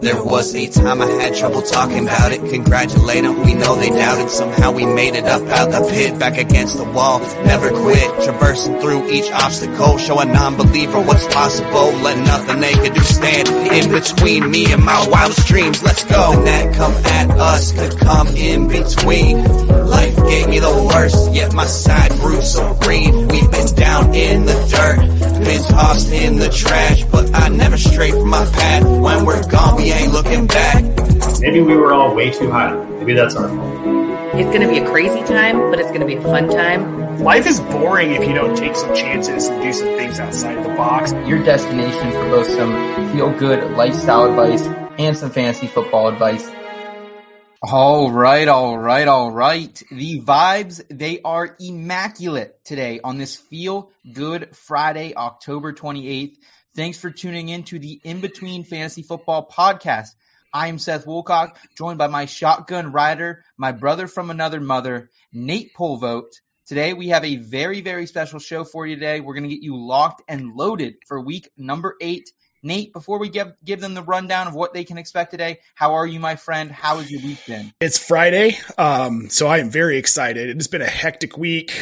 There was a time I had trouble talking about it. Congratulate them, we know they doubted. Somehow we made it up out the pit, back against the wall. Never quit, traversing through each obstacle. Show a non-believer what's possible. Let nothing they could do stand in between me and my wildest dreams. Let's go. And that come at us could come in between. Life gave me the worst, yet my side grew so green. We've been down in the dirt, been tossed in the trash, but I never stray from my path. When we're gone, we ain't looking back. Maybe we were all way too high. Maybe that's our fault. It's going to be a crazy time, but it's going to be a fun time. Life is boring if you don't take some chances and do some things outside of the box. Your destination for both some feel good lifestyle advice and some fantasy football advice. All right, all right, all right. The vibes, they are immaculate today on this Feel Good Friday, October 28th. Thanks for tuning in to the In Between Fantasy Football podcast. I am Seth Woolcock, joined by my shotgun rider, my brother from another mother, Nate Polvote. Today we have a very, very special show for you today. We're going to get you locked and loaded for week number eight. Nate, before we give give them the rundown of what they can expect today, how are you, my friend? How has your week been? It's Friday, um, so I am very excited. It has been a hectic week.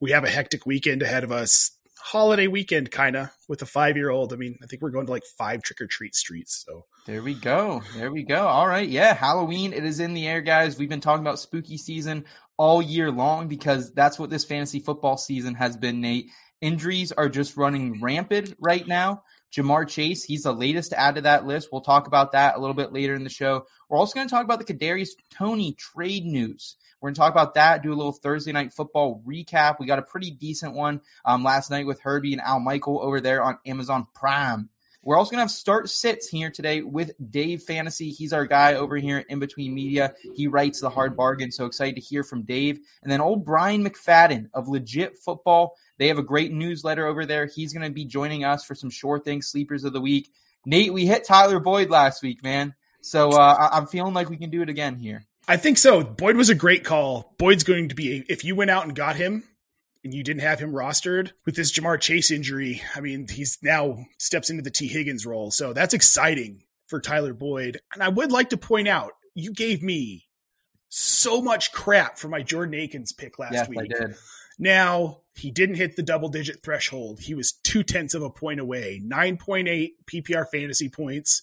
We have a hectic weekend ahead of us. Holiday weekend, kind of, with a five year old. I mean, I think we're going to like five trick or treat streets. So there we go. There we go. All right. Yeah. Halloween, it is in the air, guys. We've been talking about spooky season all year long because that's what this fantasy football season has been, Nate. Injuries are just running rampant right now. Ja'Marr Chase, he's the latest to add to that list. We'll talk about that a little bit later in the show. We're also going to talk about the Kadarius Toney trade news. We're going to talk about that, do a little Thursday night football recap. We got a pretty decent one um, last night with Herbie and Al Michael over there on Amazon Prime. We're also going to have start sits here today with Dave Fantasy. He's our guy over here in Between Media. He writes the hard bargain. So excited to hear from Dave. And then old Brian McFadden of Legit Football. They have a great newsletter over there. He's going to be joining us for some sure things sleepers of the week. Nate, we hit Tyler Boyd last week, man. So uh, I'm feeling like we can do it again here. I think so. Boyd was a great call. Boyd's going to be, if you went out and got him, and you didn't have him rostered with this Ja'Marr Chase injury, I mean, he's now steps into the Tee Higgins role. So that's exciting for Tyler Boyd. And I would like to point out, you gave me so much crap for my Jordan Akins pick last yes, week. I did. Now, he didn't hit the double digit threshold. He was two tenths of a point away, 9.8 PPR fantasy points,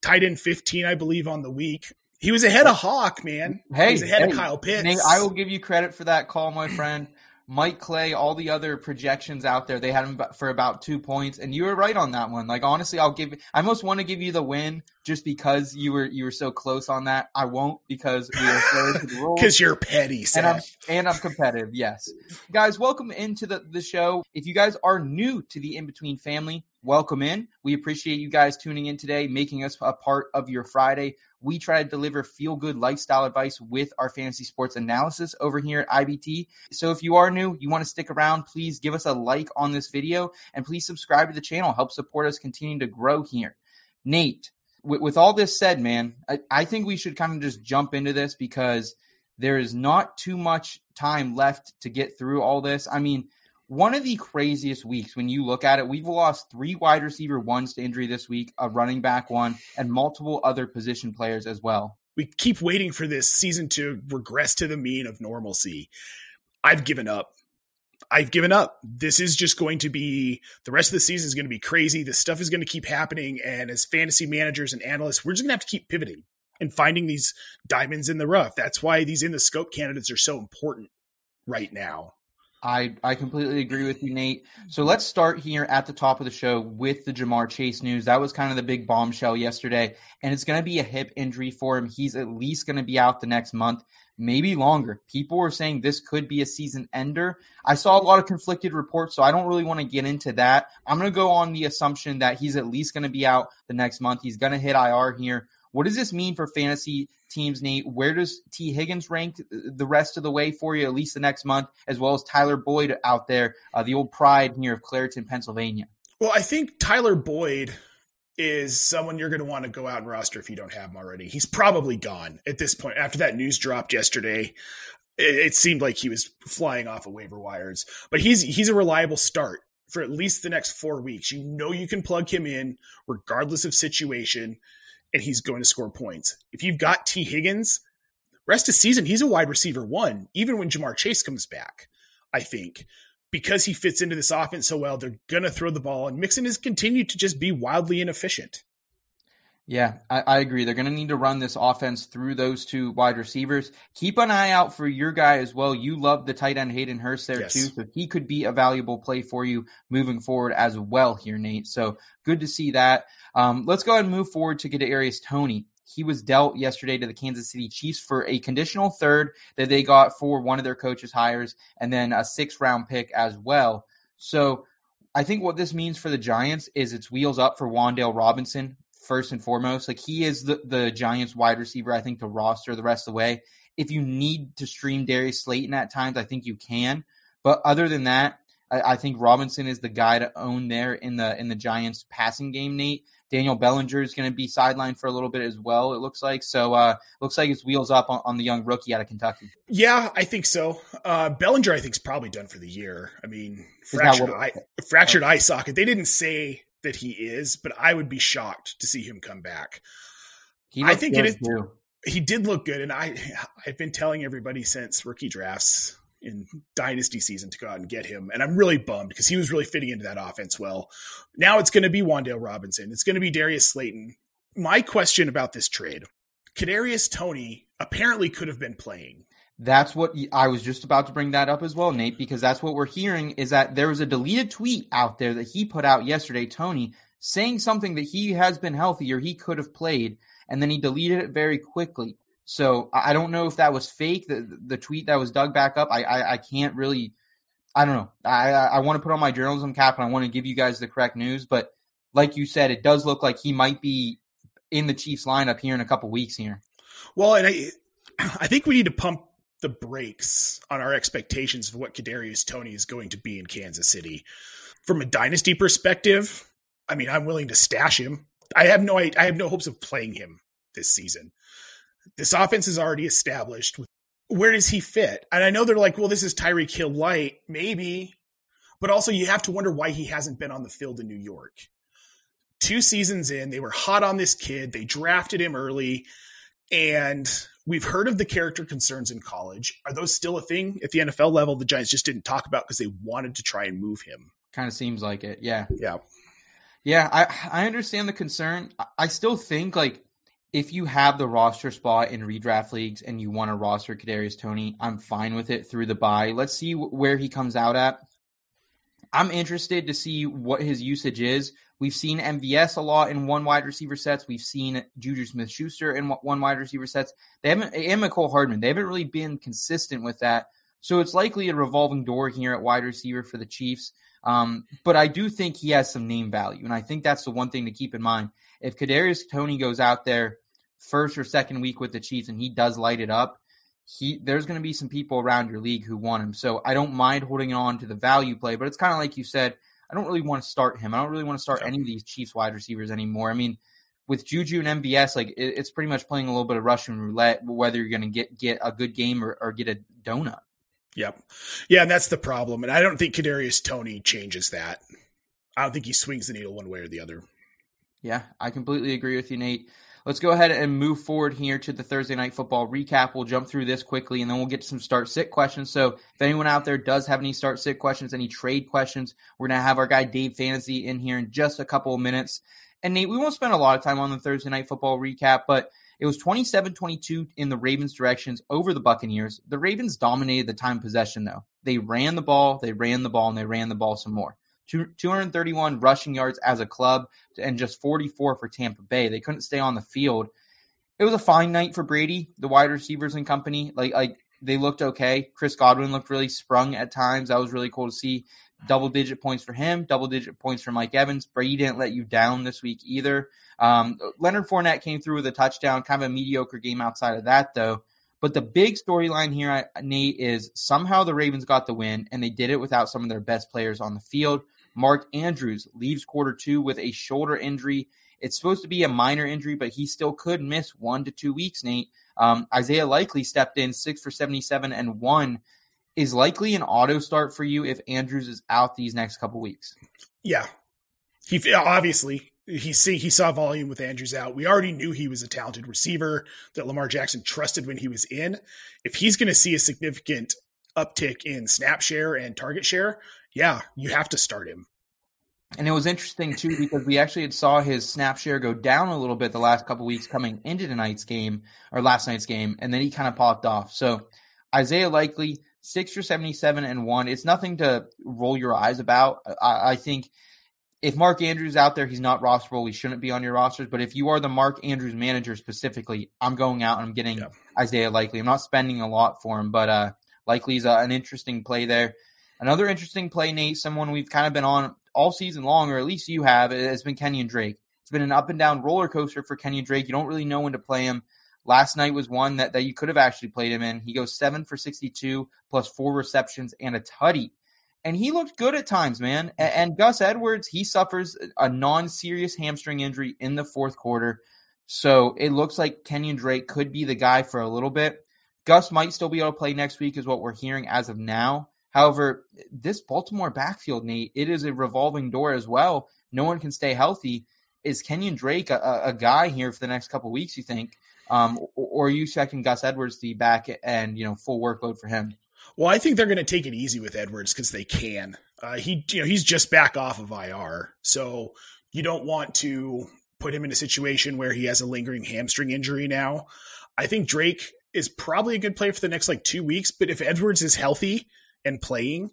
tied in 15, I believe, on the week. He was ahead of Hawk, man. Hey, he was ahead hey, of Kyle Pitts. Nate, I will give you credit for that call, my friend. Mike Clay, all the other projections out there, they had him for about two points, and you were right on that one. Like honestly, I'll give. I almost want to give you the win just because you were you were so close on that. I won't because we are fair to the rules. Because you're petty, Seth. and I'm and I'm competitive. Yes, guys, welcome into the the show. If you guys are new to the In Between family, welcome in. We appreciate you guys tuning in today, making us a part of your Friday. We try to deliver feel good lifestyle advice with our fantasy sports analysis over here at IBT. So if you are new, you want to stick around, please give us a like on this video and please subscribe to the channel. Help support us continue to grow here. Nate, with, with all this said, man, I, I think we should kind of just jump into this because there is not too much time left to get through all this. I mean, one of the craziest weeks when you look at it. We've lost three wide receiver ones to injury this week, a running back one, and multiple other position players as well. We keep waiting for this season to regress to the mean of normalcy. I've given up. I've given up. This is just going to be the rest of the season is going to be crazy. This stuff is going to keep happening. And as fantasy managers and analysts, we're just going to have to keep pivoting and finding these diamonds in the rough. That's why these in the scope candidates are so important right now. I, I completely agree with you, Nate. So mm-hmm. let's start here at the top of the show with the Ja'Marr Chase news. That was kind of the big bombshell yesterday, and it's going to be a hip injury for him. He's at least going to be out the next month, maybe longer. People were saying this could be a season ender. I saw a lot of conflicted reports, so I don't really want to get into that. I'm going to go on the assumption that he's at least going to be out the next month. He's going to hit IR here. What does this mean for fantasy teams, Nate? Where does Tee Higgins rank the rest of the way for you, at least the next month, as well as Tyler Boyd out there, uh, the old pride near of Clairton, Pennsylvania? Well, I think Tyler Boyd is someone you're going to want to go out and roster if you don't have him already. He's probably gone at this point. After that news dropped yesterday, it, it seemed like he was flying off of waiver wires. But he's he's a reliable start for at least the next four weeks. You know you can plug him in regardless of situation, and he's going to score points. If you've got Tee Higgins, rest of season he's a wide receiver one, even when Ja'Marr Chase comes back. I think because he fits into this offense so well, they're gonna throw the ball, and Mixon has continued to just be wildly inefficient. Yeah, I, I agree. They're going to need to run this offense through those two wide receivers. Keep an eye out for your guy as well. You love the tight end Hayden Hurst there Yes. too, so he could be a valuable play for you moving forward as well here, Nate. So good to see that. Um, let's go ahead and move forward to get Kadarius Toney. He was dealt yesterday to the Kansas City Chiefs for a conditional third that they got for one of their coaches' hires, and then a six round pick as well. So I think what this means for the Giants is it's wheels up for Wan'Dale Robinson first and foremost. Like he is the, the Giants wide receiver, I think, to roster the rest of the way. If you need to stream Darius Slayton at times, I think you can. But other than that, I, I think Robinson is the guy to own there in the in the Giants passing game, Nate. Daniel Bellinger is going to be sidelined for a little bit as well, it looks like. So uh looks like it's wheels up on, on the young rookie out of Kentucky. Yeah, I think so. Uh, Bellinger, I think, is probably done for the year. I mean, fractured eye, fractured eye socket. They didn't say that he is, but I would be shocked to see him come back. He I think it is- too. He did look good, and I I've been telling everybody since rookie drafts in dynasty season to go out and get him, and I'm really bummed because he was really fitting into that offense well. Now it's going to be Wan'Dale Robinson. It's going to be Darius Slayton. My question about this trade: Kadarius Toney apparently could have been playing. That's what I was just about to bring that up as well, Nate, because that's what we're hearing is that there was a deleted tweet out there that he put out yesterday, Toney, saying something that he has been healthy or he could have played, and then he deleted it very quickly. So I don't know if that was fake, the the tweet that was dug back up. I I, I can't really, I don't know. I I, I want to put on my journalism cap and I want to give you guys the correct news, but like you said, it does look like he might be in the Chiefs lineup here in a couple weeks here. Well, and I, I think we need to pump the brakes on our expectations of what Kadarius Toney is going to be in Kansas City. From a dynasty perspective, I mean, I'm willing to stash him. I have no, I have no hopes of playing him this season. This offense is already established. Where does he fit? And I know they're like, well, this is Tyreek Hill light, maybe, but also you have to wonder why he hasn't been on the field in New York. Two seasons in, they were hot on this kid. They drafted him early and we've heard of the character concerns in college. Are those still a thing at the NFL level? The Giants just didn't talk about because they wanted to try and move him. Kind of seems like it, yeah. Yeah. Yeah, I I understand the concern. I- still think like if you have the roster spot in redraft leagues and you want to roster Kadarius Toney, I'm fine with it through the buy. Let's see where he comes out at. I'm interested to see what his usage is. We've seen MVS a lot in one wide receiver sets. We've seen Juju Smith Schuster in one- wide receiver sets. They haven't, and Mecole Hardman, they haven't really been consistent with that. So it's likely a revolving door here at wide receiver for the Chiefs. Um, but I do think he has some name value, and I think that's the one thing to keep in mind. If Kadarius Toney goes out there first or second week with the Chiefs and he does light it up, he there's going to be some people around your league who want him. So I don't mind holding on to the value play, but it's kind of like you said. I don't really want to start him. I don't really want to start Yeah. any of these Chiefs wide receivers anymore. I mean, with Juju and MVS, like it, it's pretty much playing a little bit of Russian roulette, whether you're going to get get a good game or, or get a donut. Yep. Yeah, and that's the problem. And I don't think Kadarius Toney changes that. I don't think he swings the needle one way or the other. Yeah, I completely agree with you, Nate. Let's go ahead and move forward here to the Thursday night football recap. We'll jump through this quickly and then we'll get to some start sit questions. So if anyone out there does have any start sit questions, any trade questions, we're going to have our guy Dave Fantasy in here in just a couple of minutes. And Nate, we won't spend a lot of time on the Thursday night football recap, but it was 27-22 in the Ravens' directions over the Buccaneers. The Ravens dominated the time possession though. They ran the ball, they ran the ball, and they ran the ball some more. Two- 231 rushing yards as a club and just 44 for Tampa Bay. They couldn't stay on the field. It was a fine night for Brady, the wide receivers and company. Like like they looked okay. Chris Godwin looked really sprung at times. That was really cool to see. Double digit points for him, double digit points for Mike Evans. Brady didn't let you down this week either. Um, Leonard Fournette came through with a touchdown, kind of a mediocre game outside of that though. But the big storyline here, Nate, is somehow the Ravens got the win, and they did it without some of their best players on the field. Mark Andrews leaves quarter two with a shoulder injury. It's supposed to be a minor injury, but he still could miss one to two weeks, Nate. Um, Isaiah Likely stepped in six for 77 and one. Is likely an auto start for you if Andrews is out these next couple weeks? Yeah. He obviously he see he saw volume with Andrews out. We already knew he was a talented receiver that Lamar Jackson trusted when he was in. If he's going to see a significant uptick in snap share and target share, yeah, you have to start him. And it was interesting too because we actually had saw his snap share go down a little bit the last couple weeks coming into tonight's game or last night's game, and then he kind of popped off. So Isaiah Likely six for seventy-seven and one. It's nothing to roll your eyes about. I, I think if Mark Andrews out there, he's not rosterable. He shouldn't be on your rosters. But if you are the Mark Andrews manager specifically, I'm going out and I'm getting yeah. Isaiah Likely. I'm not spending a lot for him, but uh, Likely's uh, an interesting play there. Another interesting play, Nate, someone we've kind of been on all season long, or at least you have, has been Kenyon Drake. It's been an up and down roller coaster for Kenyon Drake. You don't really know when to play him. Last night was one that, that you could have actually played him in. He goes seven for 62 plus four receptions and a tutty. And he looked good at times, man. And, and Gus Edwards, he suffers a non serious hamstring injury in the fourth quarter. So it looks like Kenyon Drake could be the guy for a little bit. Gus might still be able to play next week, is what we're hearing as of now. However, this Baltimore backfield, Nate, it is a revolving door as well. No one can stay healthy. Is Kenyon Drake a, a guy here for the next couple weeks? You think, um, or, are you expecting Gus Edwards to be back and you know full workload for him? Well, I think they're going to take it easy with Edwards because they can. Uh, he, you know, he's just back off of IR, so you don't want to put him in a situation where he has a lingering hamstring injury now. I think Drake is probably a good play for the next like two weeks, but if Edwards is healthy and playing,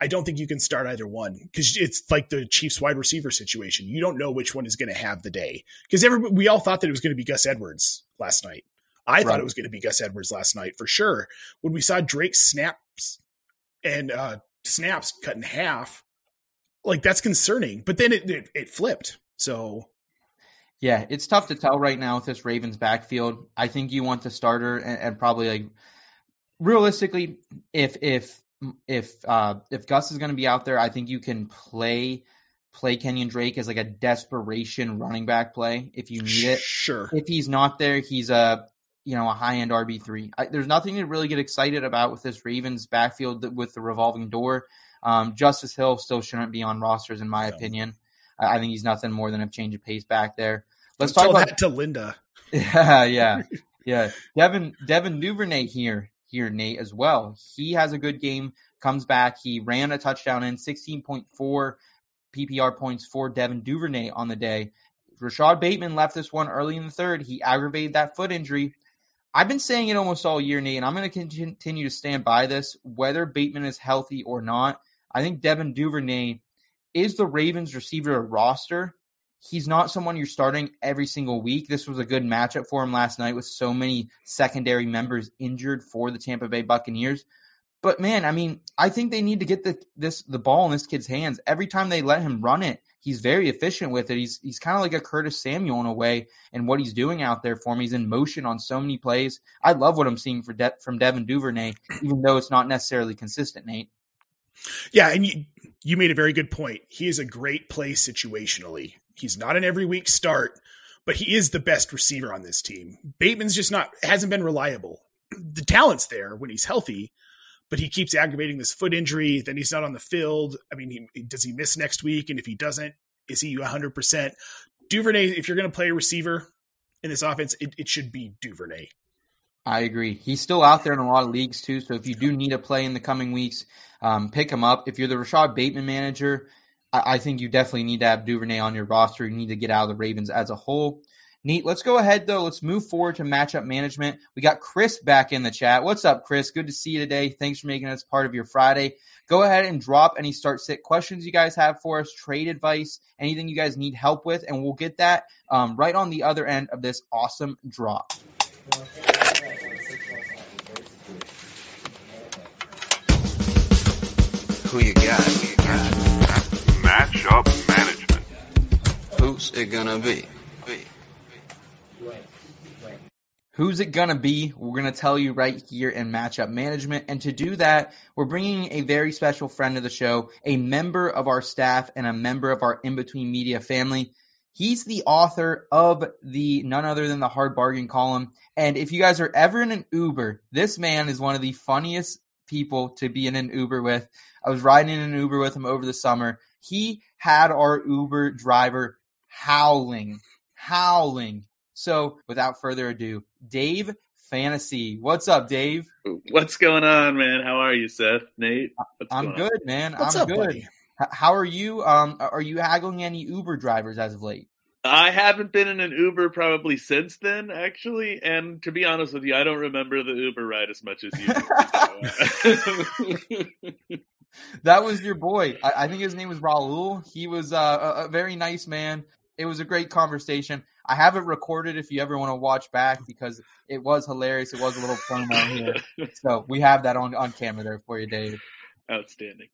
I don't think you can start either one because it's like the Chiefs wide receiver situation. You don't know which one is going to have the day because everybody we all thought that it was going to be Gus Edwards last night. I right. thought it was going to be Gus Edwards last night for sure. When we saw Drake snaps and uh, snaps cut in half, like that's concerning. But then it, it, it flipped. So yeah, it's tough to tell right now with this Ravens backfield. I think you want the starter and, and probably like realistically, if if if uh, if Gus is going to be out there, I think you can play play Kenyon Drake as like a desperation running back play if you need it. Sure. If he's not there, he's a you know a high end RB three. There's nothing to really get excited about with this Ravens backfield with the revolving door. Um, Justice Hill still shouldn't be on rosters in my no. opinion. I, think he's nothing more than a change of pace back there. Let's talk about that to Linda. Yeah, yeah, yeah. Devin Devin Duvernay here here, Nate, as well. He has a good game, comes back. He ran a touchdown in 16.4 PPR points for Devin Duvernay on the day. Rashod Bateman left this one early in the third. He aggravated that foot injury. I've been saying it almost all year, Nate, and I'm going to continue to stand by this, whether Bateman is healthy or not. I think Devin Duvernay is the Ravens receiver a roster he's not someone you're starting every single week. This was a good matchup for him last night with so many secondary members injured for the Tampa Bay Buccaneers. But man, I mean, I think they need to get the this the ball in this kid's hands. Every time they let him run it, he's very efficient with it. He's he's kind of like a Curtis Samuel in a way, and what he's doing out there for me. He's in motion on so many plays. I love what I'm seeing for De- from Devin Duvernay, even though it's not necessarily consistent, Nate. Yeah, and you you made a very good point. He is a great play situationally. He's not an every week start, but he is the best receiver on this team. Bateman's just not hasn't been reliable. The talent's there when he's healthy, but he keeps aggravating this foot injury. Then he's not on the field. I mean, he, does he miss next week? And if he doesn't, is he 100%? Duvernay, if you're going to play a receiver in this offense, it, it should be Duvernay. I agree. He's still out there in a lot of leagues too. So if you do need a play in the coming weeks, um, pick him up. If you're the Rashod Bateman manager, I, I think you definitely need to have Duvernay on your roster. You need to get out of the Ravens as a whole. Neat. Let's go ahead though. Let's move forward to matchup management. We got Chris back in the chat. What's up, Chris? Good to see you today. Thanks for making us part of your Friday. Go ahead and drop any start sit questions you guys have for us, trade advice, anything you guys need help with, and we'll get that um, right on the other end of this awesome drop. Who you got? Who you got? Matchup management. Who's it gonna be? Who's it gonna be? We're gonna tell you right here in matchup management. And to do that, we're bringing a very special friend of the show, a member of our staff and a member of our in between media family. He's the author of the none other than the hard bargain column. And if you guys are ever in an Uber, this man is one of the funniest people to be in an Uber with. I was riding in an Uber with him over the summer. He had our Uber driver howling, howling. So without further ado, Dave Fantasy. What's up, Dave? What's going on, man? How are you, Seth? Nate? What's I'm going good, man. What's I'm up, good. buddy? How are you? Um, are you haggling any Uber drivers as of late? On? I haven't been in an Uber probably since then, actually. And to be honest with you, I don't remember the Uber ride as much as you do. That was your boy. I, I think his name was Raul. He was uh, a, a very nice man. It was a great conversation. I have it recorded if you ever want to watch back because it was hilarious. It was a little promo here. So we have that on, on camera there for you, Dave. Outstanding.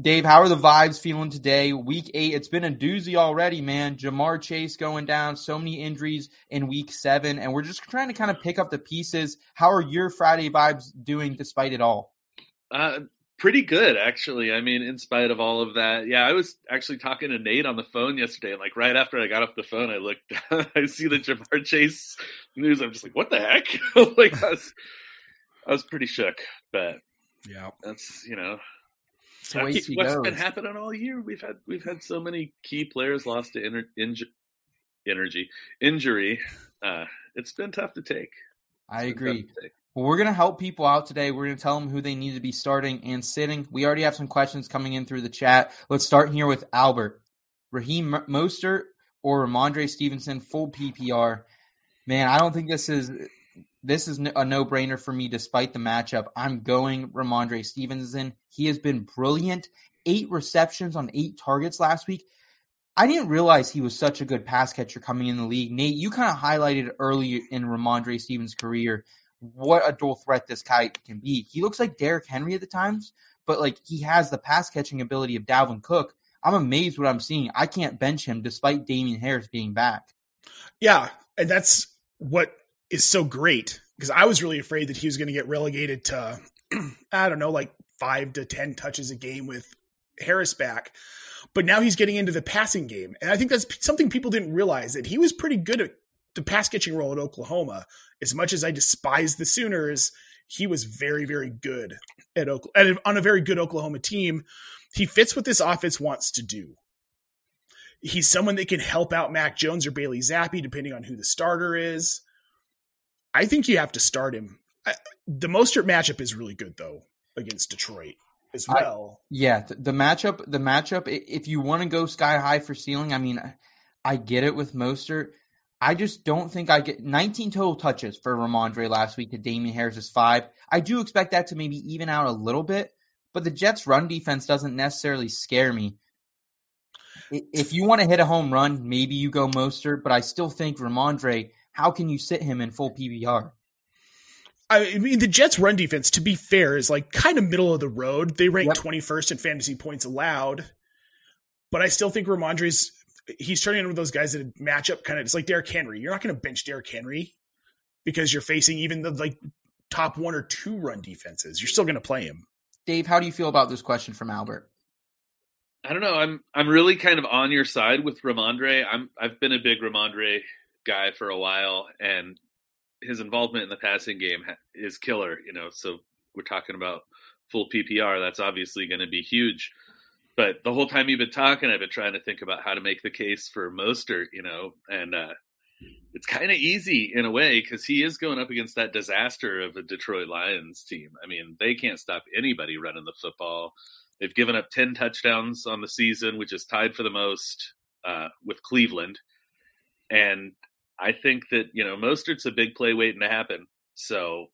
Dave, how are the vibes feeling today? Week eight, it's been a doozy already, man. Ja'Marr Chase going down, so many injuries in week seven, and we're just trying to kind of pick up the pieces. How are your Friday vibes doing despite it all? Uh, pretty good, actually. I mean, in spite of all of that. Yeah, I was actually talking to Nate on the phone yesterday, and like right after I got off the phone, I looked, I see the Ja'Marr Chase news. I'm just like, what the heck? like, I was, I was pretty shook, but Yeah. that's, you know, It's the way she what's goes. been happening all year. We've had we've had so many key players lost to inter, inju- energy injury. Uh, it's been tough to take. I It's tough agree. take. Well, we're going to help people out today. We're going to tell them who they need to be starting and sitting. We already have some questions coming in through the chat. Let's start here with Albert. Raheem Mo- Mostert or Rhamondre Stevenson, full PPR. Man, I don't think this is this is a no-brainer for me despite the matchup. I'm going Rhamondre Stevenson. He has been brilliant. Eight receptions on eight targets last week. I didn't realize he was such a good pass catcher coming in the league. Nate, you kind of highlighted early in Rhamondre Stevens' career what a dual threat this guy can be. He looks like Derrick Henry at the times, but like he has the pass catching ability of Dalvin Cook. I'm amazed what I'm seeing. I can't bench him despite Damien Harris being back. Yeah, and that's what is so great because I was really afraid that he was going to get relegated to I don't know, like 5 to 10 touches a game with Harris back. But now he's getting into the passing game. And I think that's something people didn't realize that he was pretty good at the pass catching role at Oklahoma. As much as I despise the Sooners, he was very, very good at Oklahoma, and on a very good Oklahoma team. He fits what this offense wants to do. He's someone that can help out Mac Jones or Bailey Zappe, depending on who the starter is. I think you have to start him. I, the Mostert matchup is really good though against Detroit as I- well. Yeah, th- the matchup, the matchup. If you want to go sky high for ceiling, I mean, I get it with Mostert. I just don't think I get 19 total touches for Rhamondre last week to Damien Harris's five. I do expect that to maybe even out a little bit, but the Jets' run defense doesn't necessarily scare me. If you want to hit a home run, maybe you go Mostert, but I still think Rhamondre. How can you sit him in full PPR? I mean, the Jets' run defense, to be fair, is like kind of middle of the road. They rank Yep. 21st in fantasy points allowed, but I still think Rhamondre's he's turning into one of those guys that match up kind of. It's like Derrick Henry. You're not going to bench Derrick Henry because you're facing even the like top one or two run defenses. You're still going to play him. Dave, how do you feel about this question from Albert? I don't know. I'm I'm really kind of on your side with Rhamondre. I'm I've been a big Rhamondre guy for a while, and his involvement in the passing game is killer. You know, so we're talking about full PPR. That's obviously going to be huge. But the whole time you've been talking, I've been trying to think about how to make the case for Mostert. You know, and uh, it's kind of easy in a way because he is going up against that disaster of a Detroit Lions team. I mean, they can't stop anybody running the football. They've given up 10 touchdowns on the season, which is tied for the most uh, with Cleveland. And I think that, you know, Mostert's a big play waiting to happen. So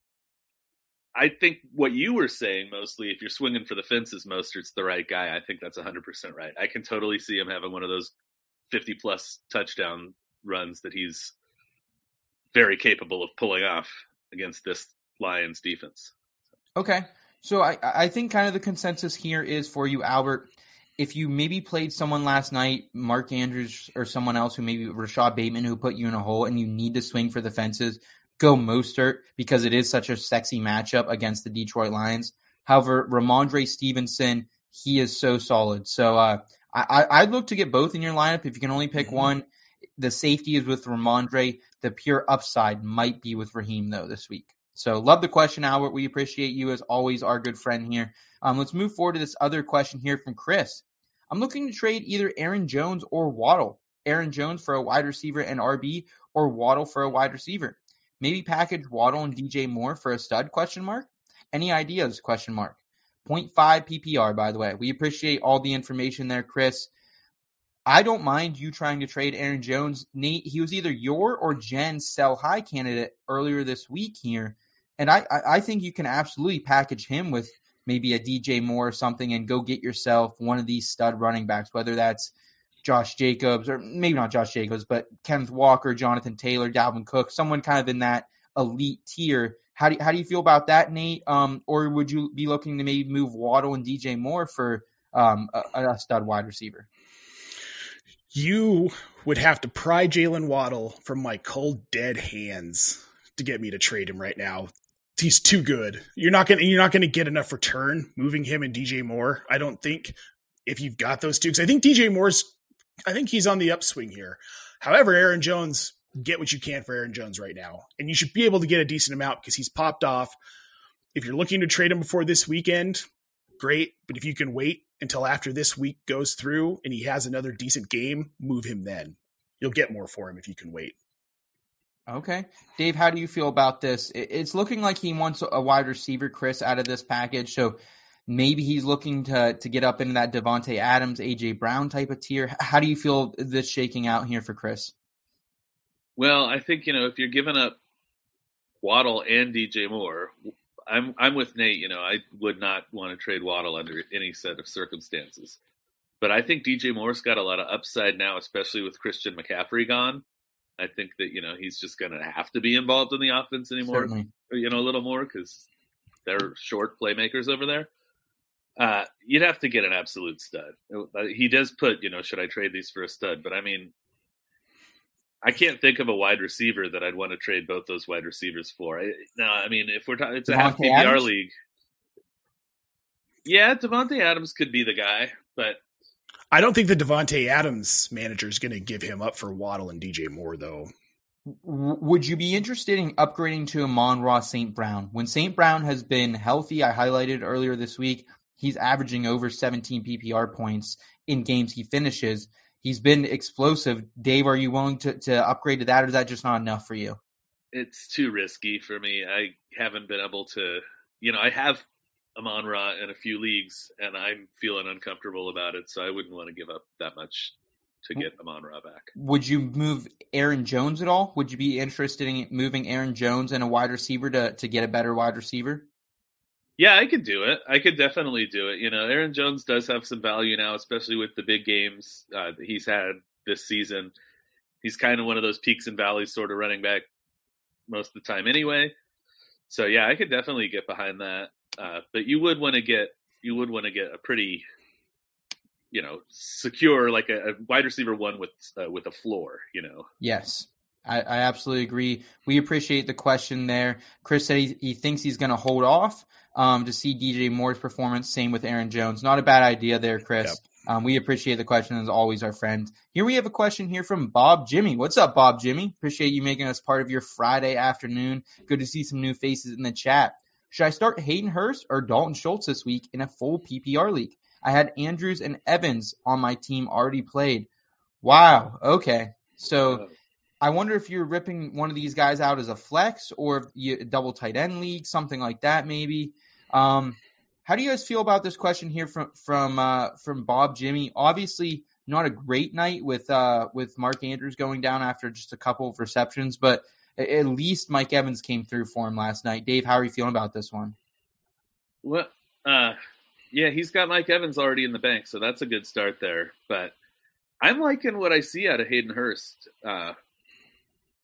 I think what you were saying mostly, if you're swinging for the fences, Mostert's the right guy. I think that's 100% right. I can totally see him having one of those 50 plus touchdown runs that he's very capable of pulling off against this Lions defense. Okay. So I, I think kind of the consensus here is for you, Albert. If you maybe played someone last night, Mark Andrews or someone else who maybe Rashod Bateman who put you in a hole and you need to swing for the fences, go Mostert because it is such a sexy matchup against the Detroit Lions. However, Rhamondre Stevenson, he is so solid. So uh, I, I, would look to get both in your lineup if you can only pick mm-hmm. one. The safety is with Rhamondre. The pure upside might be with Raheem, though, this week. So love the question, Albert. We appreciate you as always, our good friend here. Um, let's move forward to this other question here from Chris. I'm looking to trade either Aaron Jones or Waddle. Aaron Jones for a wide receiver and RB, or Waddle for a wide receiver. Maybe package Waddle and DJ Moore for a stud? Question mark. Any ideas? Question mark. 0.5 PPR, by the way. We appreciate all the information there, Chris. I don't mind you trying to trade Aaron Jones. Nate, he was either your or Jen's sell high candidate earlier this week here. And I, I think you can absolutely package him with maybe a DJ Moore or something and go get yourself one of these stud running backs, whether that's Josh Jacobs or maybe not Josh Jacobs, but Kenneth Walker, Jonathan Taylor, Dalvin Cook, someone kind of in that elite tier. How do you, how do you feel about that, Nate? Um, or would you be looking to maybe move Waddle and DJ Moore for um, a, a stud wide receiver? You would have to pry Jaylen Waddle from my cold dead hands to get me to trade him right now he's too good. You're not gonna you're not gonna get enough return moving him and DJ Moore. I don't think if you've got those two. Because I think DJ Moore's I think he's on the upswing here. However, Aaron Jones, get what you can for Aaron Jones right now, and you should be able to get a decent amount because he's popped off. If you're looking to trade him before this weekend, great. But if you can wait until after this week goes through and he has another decent game, move him then. You'll get more for him if you can wait. Okay. Dave, how do you feel about this? It's looking like he wants a wide receiver, Chris, out of this package. So maybe he's looking to to get up into that Davante Adams, AJ Brown type of tier. How do you feel this shaking out here for Chris? Well, I think, you know, if you're giving up Waddle and DJ Moore, I'm I'm with Nate, you know, I would not want to trade Waddle under any set of circumstances. But I think DJ Moore's got a lot of upside now, especially with Christian McCaffrey gone. I think that you know he's just going to have to be involved in the offense anymore. Certainly. You know, a little more because they're short playmakers over there. Uh, you'd have to get an absolute stud. Uh, he does put, you know, should I trade these for a stud? But I mean, I can't think of a wide receiver that I'd want to trade both those wide receivers for. I, no, I mean, if we're talking, it's a half PPR league. Yeah, Davante Adams could be the guy, but I don't think the Davante Adams manager is going to give him up for Waddle and DJ Moore, though. Would you be interested in upgrading to Amon-Ra St. Brown? When St. Brown has been healthy, I highlighted earlier this week, he's averaging over 17 PPR points in games he finishes. He's been explosive. Dave, are you willing to, to upgrade to that, or is that just not enough for you? It's too risky for me. I haven't been able to, you know, I have Amon Ra in a few leagues, and I'm feeling uncomfortable about it. So I wouldn't want to give up that much to get Amon Ra back. Would you move Aaron Jones at all? Would you be interested in moving Aaron Jones and a wide receiver to to get a better wide receiver? Yeah, I could do it. I could definitely do it. You know, Aaron Jones does have some value now, especially with the big games uh, that he's had this season. He's kind of one of those peaks and valleys sort of running back most of the time anyway. So yeah, I could definitely get behind that. Uh, but you would want to get you would want to get a pretty you know secure like a, a wide receiver one with uh, with a floor you know? Yes. I, I, absolutely agree. We appreciate the question there. Chris said he, he thinks he's going to hold off um, to see dj moore's performance. Same with aaron jones. Not a bad idea there chris. Yep. um, we appreciate the question as always our friend here we have a question here from bob jimmy. What's up bob jimmy? Appreciate you making us part of your friday afternoon. Good to see some new faces in the chat should I start Hayden Hurst or Dalton Schultz this week in a full PPR league? I had Andrews and Evans on my team already played. Wow. Okay. So I wonder if you're ripping one of these guys out as a flex or you, double tight end league, something like that, maybe. Um, how do you guys feel about this question here from from uh, from Bob Jimmy? Obviously, not a great night with uh, with Mark Andrews going down after just a couple of receptions, but at least Mike Evans came through for him last night. Dave, how are you feeling about this one? Well, uh, yeah, he's got Mike Evans already in the bank, so that's a good start there. But I'm liking what I see out of Hayden Hurst. Uh,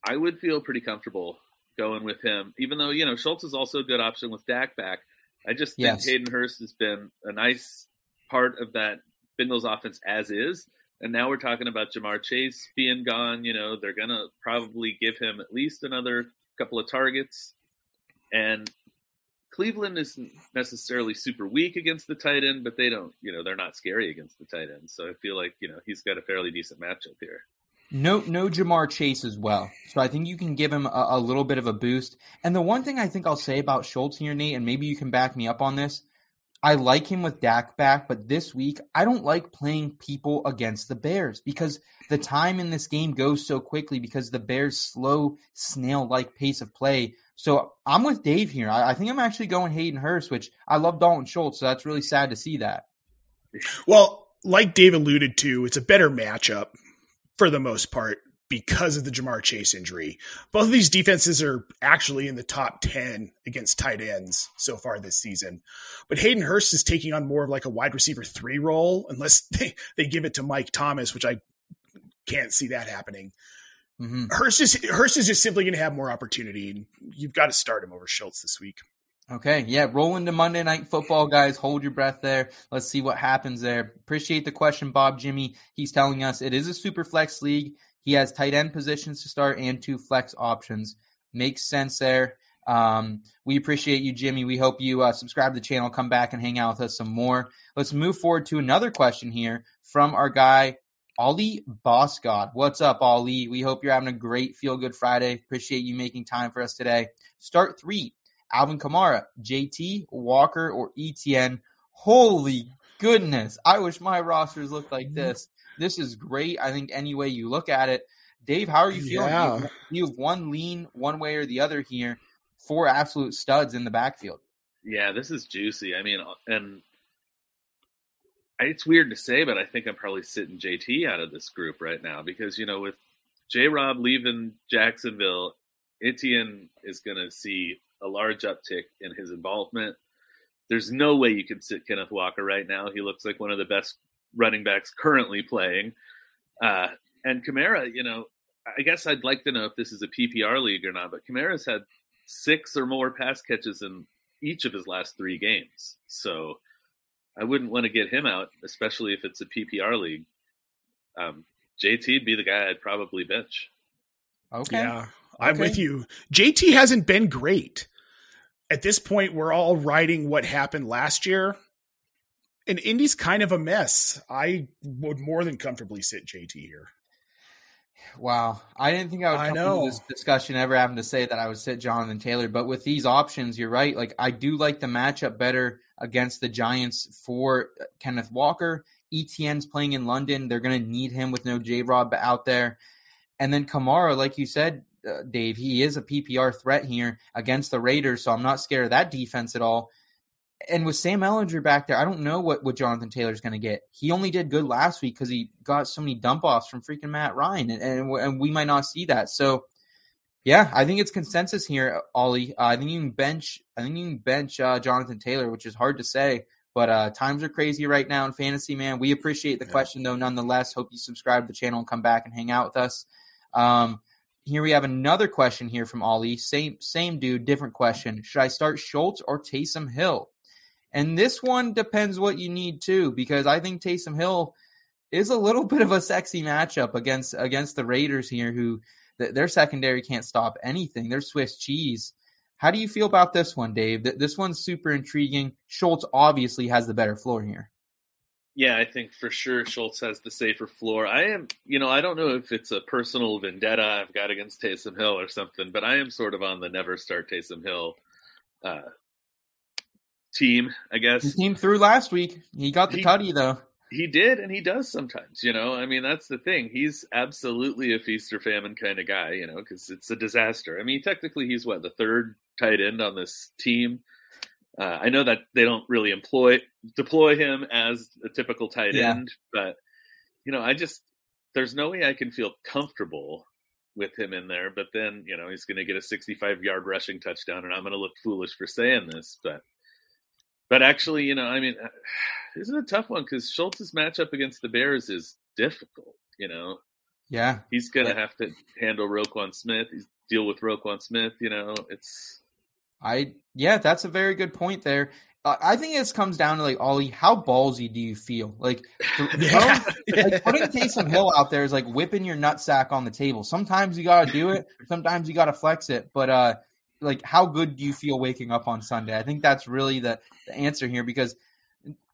I would feel pretty comfortable going with him, even though you know Schultz is also a good option with Dak back. I just think yes. Hayden Hurst has been a nice part of that Bengals offense as is. And now we're talking about Ja'Marr Chase being gone. You know, they're going to probably give him at least another couple of targets. And Cleveland isn't necessarily super weak against the tight end, but they don't, you know, they're not scary against the tight end. So I feel like, you know, he's got a fairly decent matchup here. No, no Ja'Marr Chase as well. So I think you can give him a, a little bit of a boost. And the one thing I think I'll say about Schultz here, Nate, and maybe you can back me up on this, I like him with Dak back, but this week I don't like playing people against the Bears because the time in this game goes so quickly because the Bears' slow snail-like pace of play. So I'm with Dave here. I, I think I'm actually going Hayden Hurst, which I love Dalton Schultz, so that's really sad to see that. Well, like Dave alluded to, it's a better matchup for the most part because of the Ja'Marr Chase injury. Both of these defenses are actually in the top 10 against tight ends so far this season. But Hayden Hurst is taking on more of like a wide receiver three role, unless they, they give it to Mike Thomas, which I can't see that happening. Mm-hmm. Hurst is Hurst is just simply going to have more opportunity, and you've got to start him over Schultz this week. Okay, yeah, roll into Monday Night Football, guys. Hold your breath there. Let's see what happens there. Appreciate the question, Bob Jimmy. He's telling us it is a super flex league. He has tight end positions to start and two flex options. Makes sense there. Um, we appreciate you, Jimmy. We hope you uh, subscribe to the channel, come back and hang out with us some more. Let's move forward to another question here from our guy, Ollie Boss God. What's up, Ollie? We hope you're having a great feel good Friday. Appreciate you making time for us today. Start three Alvin Kamara, JT, Walker, or ETN. Holy goodness. I wish my rosters looked like mm-hmm. this. This is great. I think any way you look at it. Dave, how are you feeling? Yeah. You, you have one lean one way or the other here. Four absolute studs in the backfield. Yeah, this is juicy. I mean, and it's weird to say, but I think I'm probably sitting JT out of this group right now because, you know, with J Rob leaving Jacksonville, Etienne is going to see a large uptick in his involvement. There's no way you can sit Kenneth Walker right now. He looks like one of the best running backs currently playing. Uh, and Kamara, you know, I guess I'd like to know if this is a PPR league or not, but Kamara's had six or more pass catches in each of his last three games. So I wouldn't want to get him out, especially if it's a PPR league. Um, JT'd be the guy I'd probably bench. Okay. Yeah, I'm with you. JT hasn't been great. At this point, we're all writing what happened last year and Indy's kind of a mess. I would more than comfortably sit JT here. Wow, I didn't think I would come I know. this discussion ever having to say that I would sit Jonathan Taylor, but with these options, you're right. Like I do like the matchup better against the Giants for Kenneth Walker. ETN's playing in London; they're going to need him with no J. Rob out there, and then Kamara, like you said, uh, Dave, he is a PPR threat here against the Raiders, so I'm not scared of that defense at all and with Sam Ehlinger back there, I don't know what, what Jonathan Taylor's going to get. He only did good last week because he got so many dump offs from freaking Matt Ryan, and, and, and we might not see that. So, yeah, I think it's consensus here, Ollie. Uh, I think you can bench. I think you can bench uh, Jonathan Taylor, which is hard to say, but uh, times are crazy right now in fantasy, man. We appreciate the yeah. question though, nonetheless. Hope you subscribe to the channel and come back and hang out with us. Um, here we have another question here from Ollie. Same same dude, different question. Should I start Schultz or Taysom Hill? And this one depends what you need too, because I think Taysom Hill is a little bit of a sexy matchup against against the Raiders here, who their secondary can't stop anything. They're Swiss cheese. How do you feel about this one, Dave? This one's super intriguing. Schultz obviously has the better floor here. Yeah, I think for sure Schultz has the safer floor. I am, you know, I don't know if it's a personal vendetta I've got against Taysom Hill or something, but I am sort of on the never start Taysom Hill uh, team, I guess. He came through last week. He got the he, tutty though. He did, and he does sometimes. You know, I mean, that's the thing. He's absolutely a feast or famine kind of guy. You know, because it's a disaster. I mean, technically, he's what the third tight end on this team. Uh, I know that they don't really employ deploy him as a typical tight yeah. end, but you know, I just there's no way I can feel comfortable with him in there. But then, you know, he's going to get a 65 yard rushing touchdown, and I'm going to look foolish for saying this, but but actually, you know, I mean, this is a tough one because Schultz's matchup against the Bears is difficult. You know, yeah, he's gonna have to handle Roquan Smith. He's deal with Roquan Smith. You know, it's. I yeah, that's a very good point there. Uh, I think it comes down to like Ollie, how ballsy do you feel? Like, yeah. like putting Taysom Hill out there is like whipping your nutsack on the table. Sometimes you gotta do it, sometimes you gotta flex it. But uh, like how good do you feel waking up on Sunday? I think that's really the, the answer here because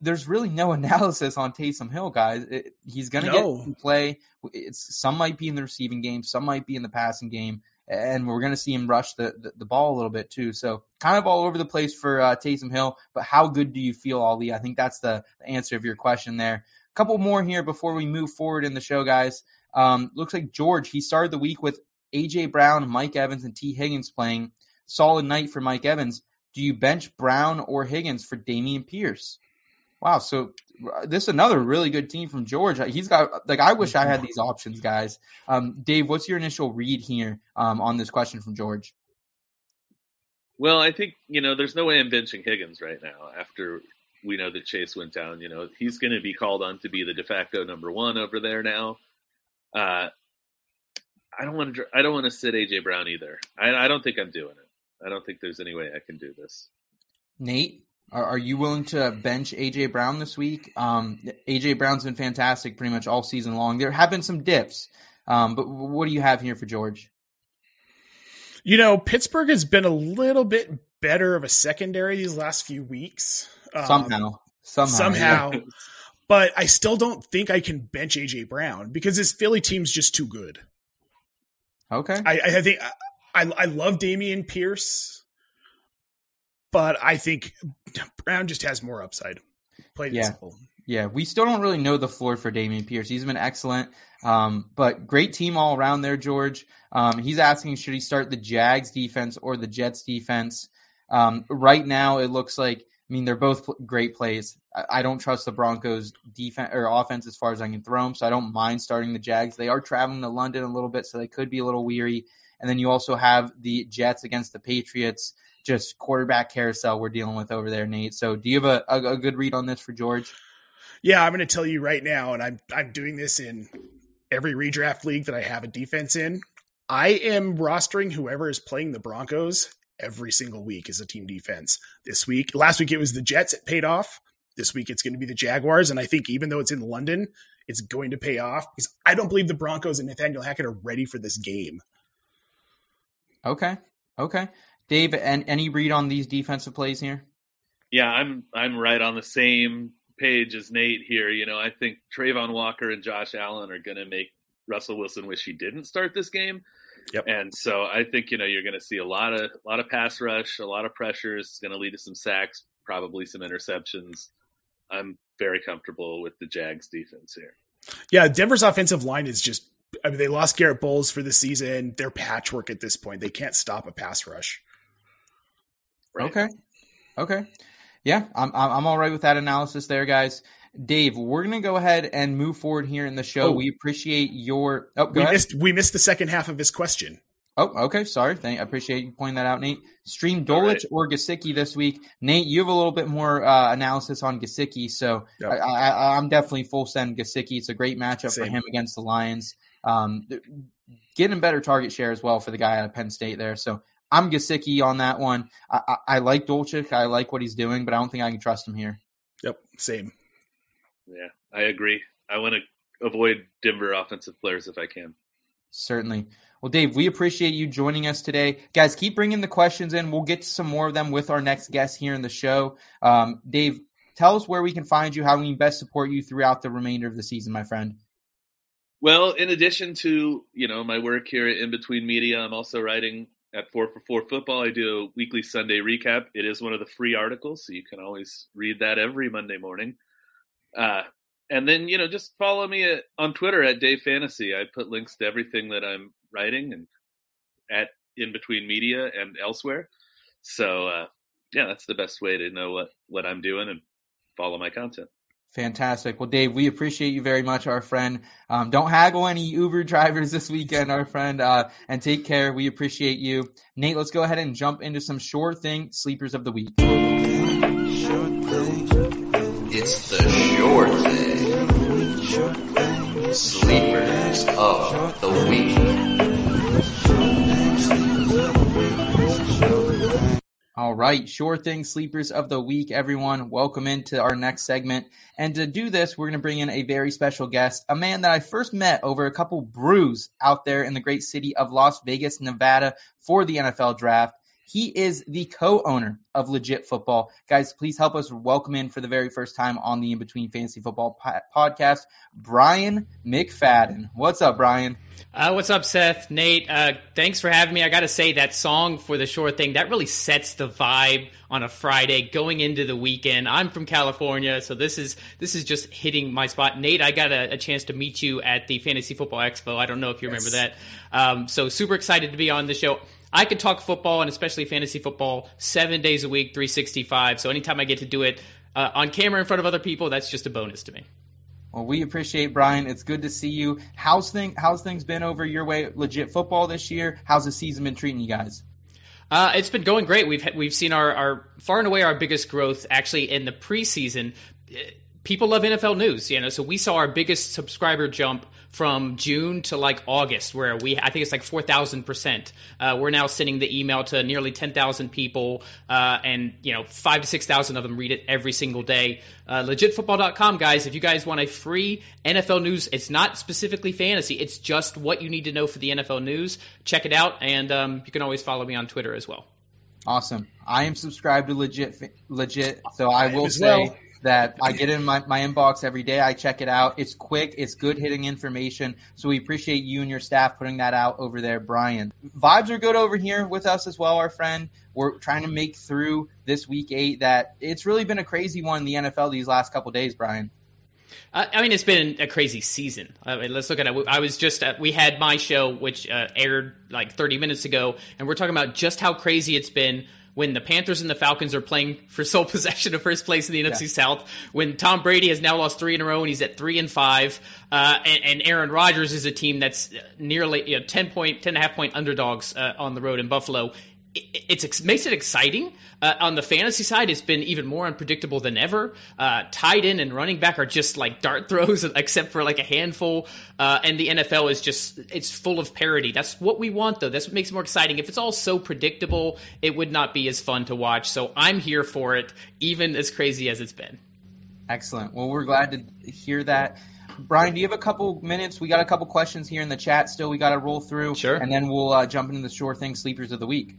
there's really no analysis on Taysom Hill, guys. It, he's going to No. get some play. It's some might be in the receiving game, some might be in the passing game, and we're going to see him rush the, the, the ball a little bit too. So kind of all over the place for uh, Taysom Hill. But how good do you feel, Ollie? I think that's the, the answer of your question there. A couple more here before we move forward in the show, guys. Um, looks like George he started the week with AJ Brown, Mike Evans, and Tee Higgins playing. Solid night for Mike Evans. Do you bench Brown or Higgins for Dameon Pierce? Wow, so uh, this is another really good team from George. He's got like I wish I had these options, guys. Um, Dave, what's your initial read here um, on this question from George? Well, I think you know there's no way I'm benching Higgins right now after we know that Chase went down. You know he's going to be called on to be the de facto number one over there now. Uh, I don't want to. I don't want to sit AJ Brown either. I, I don't think I'm doing it. I don't think there's any way I can do this. Nate, are, are you willing to bench AJ Brown this week? Um, AJ Brown's been fantastic pretty much all season long. There have been some dips, um, but what do you have here for George? You know, Pittsburgh has been a little bit better of a secondary these last few weeks. Um, Somehow, somehow, somehow. yeah. But I still don't think I can bench AJ Brown because this Philly team's just too good. Okay. I, I think I, I love Dameon Pierce, but I think Brown just has more upside. Plain Yeah. simple. Yeah, we still don't really know the floor for Dameon Pierce. He's been excellent, um, but great team all around there, George. Um, he's asking, should he start the Jags defense or the Jets defense? Um, right now, it looks like, I mean, they're both great plays. I, I don't trust the Broncos defense or offense as far as I can throw them, so I don't mind starting the Jags. They are traveling to London a little bit, so they could be a little weary. And then you also have the Jets against the Patriots. Just quarterback carousel we're dealing with over there, Nate. So, do you have a, a, a good read on this for George? Yeah, I'm going to tell you right now, and I'm I'm doing this in every redraft league that I have a defense in. I am rostering whoever is playing the Broncos every single week as a team defense. This week, last week it was the Jets. It paid off. This week it's going to be the Jaguars, and I think even though it's in London, it's going to pay off because I don't believe the Broncos and Nathaniel Hackett are ready for this game. Okay. Okay. Dave, and any read on these defensive plays here? Yeah, I'm I'm right on the same page as Nate here. You know, I think Travon Walker and Josh Allen are going to make Russell Wilson wish he didn't start this game. Yep. And so I think you know you're going to see a lot of a lot of pass rush, a lot of pressures. It's going to lead to some sacks, probably some interceptions. I'm very comfortable with the Jags defense here. Yeah, Denver's offensive line is just. I mean, they lost Garett Bolles for the season. They're patchwork at this point. They can't stop a pass rush. Right. Okay. Okay. Yeah, I'm I'm all right with that analysis there, guys. Dave, we're gonna go ahead and move forward here in the show. Oh. we appreciate your. Oh, go We ahead. missed we missed the second half of his question. Oh, okay. Sorry. Thank. I appreciate you pointing that out, Nate. Stream Dulcich right. or Gesicki this week. Nate, you have a little bit more uh, analysis on Gesicki, so Yep. I, I, I'm definitely full send Gesicki. It's a great matchup for him against the Lions. Um, getting better target share as well for the guy out of Penn State there. So I'm Gesicki on that one. I, I, I like Dulcich. I like what he's doing, but I don't think I can trust him here. Yep, same. Yeah, I agree. I want to avoid Denver offensive players if I can. Certainly. Well, Dave, we appreciate you joining us today. Guys, keep bringing the questions in. We'll get to some more of them with our next guest here in the show. Um, Dave, tell us where we can find you, how we can best support you throughout the remainder of the season, my friend. Well, in addition to you know my work here at In Between Media, I'm also writing at Four for Four Football. I do a weekly Sunday recap. It is one of the free articles, so you can always read that every Monday morning. Uh, and then you know just follow me at, on Twitter at Dave Fantasy. I put links to everything that I'm writing and at In Between Media and elsewhere. So uh, yeah, that's the best way to know what what I'm doing and follow my content. Fantastic. Well, Dave, we appreciate you very much, our friend. Um, don't haggle any Uber drivers this weekend, our friend, uh, and take care. We appreciate you. Nate, let's go ahead and jump into some sure thing sleepers of the week. It's the sure thing. Sleepers of the week. All right, sure thing, sleepers of the week, everyone. Welcome into our next segment. And to do this, we're going to bring in a very special guest, a man that I first met over a couple brews out there in the great city of Las Vegas, Nevada for the NFL draft. He is the co-owner of Legit Football. Guys, please help us welcome in for the very first time on the In Between Fantasy Football po- podcast, Brian McFadden. What's up, Brian? Uh, what's up, Seth? Nate, uh, thanks for having me. I got to say, that song for the short thing, that really sets the vibe on a Friday going into the weekend. I'm from California, so this is this is just hitting my spot. Nate, I got a, a chance to meet you at the Fantasy Football Expo. I don't know if you remember that. Um, so super excited to be on the show. I could talk football and especially fantasy football seven days a week, 365. So anytime I get to do it uh, on camera in front of other people, that's just a bonus to me. Well, we appreciate Brian. It's good to see you. How's thing How's things been over your way? Legit football this year. How's the season been treating you guys? Uh, it's been going great. We've we've seen our, our far and away our biggest growth actually in the preseason. People love NFL news, you know. So we saw our biggest subscriber jump from June to like August, where we I think it's like four thousand uh, percent. We're now sending the email to nearly ten thousand people, uh, and you know five to six thousand of them read it every single day. Uh, legitfootball.com, guys. If you guys want a free NFL news, it's not specifically fantasy. It's just what you need to know for the NFL news. Check it out, and um, you can always follow me on Twitter as well. Awesome. I am subscribed to legit, legit. So I, I will as say well. That I get in my, my inbox every day. I check it out. It's quick. It's good hitting information. So we appreciate you and your staff putting that out over there, Brian. Vibes are good over here with us as well, our friend. We're trying to make through this week eight that it's really been a crazy one in the NFL these last couple days, Brian. Uh, I mean, it's been a crazy season. I mean, let's look at it. I was just uh, we had my show, which uh, aired like 30 minutes ago, and we're talking about just how crazy it's been when the Panthers and the Falcons are playing for sole possession of first place in the Yeah. NFC South. When Tom Brady has now lost three in a row and he's at three and five, uh, and, and Aaron Rodgers is a team that's nearly you know, 10 point, 10 and a half point underdogs uh, on the road in Buffalo. It, it's ex- makes it exciting. Uh, on the fantasy side, it's been even more unpredictable than ever. Uh, tight end and running back are just like dart throws, except for like a handful. Uh, and the NFL is just it's full of parity. That's what we want, though. That's what makes it more exciting. If it's all so predictable, it would not be as fun to watch. So I'm here for it, even as crazy as it's been. Excellent. Well, we're glad to hear that. Brian, do you have a couple minutes? We got a couple questions here in the chat still. We got to roll through. Sure. And then we'll uh, jump into the sure thing sleepers of the week.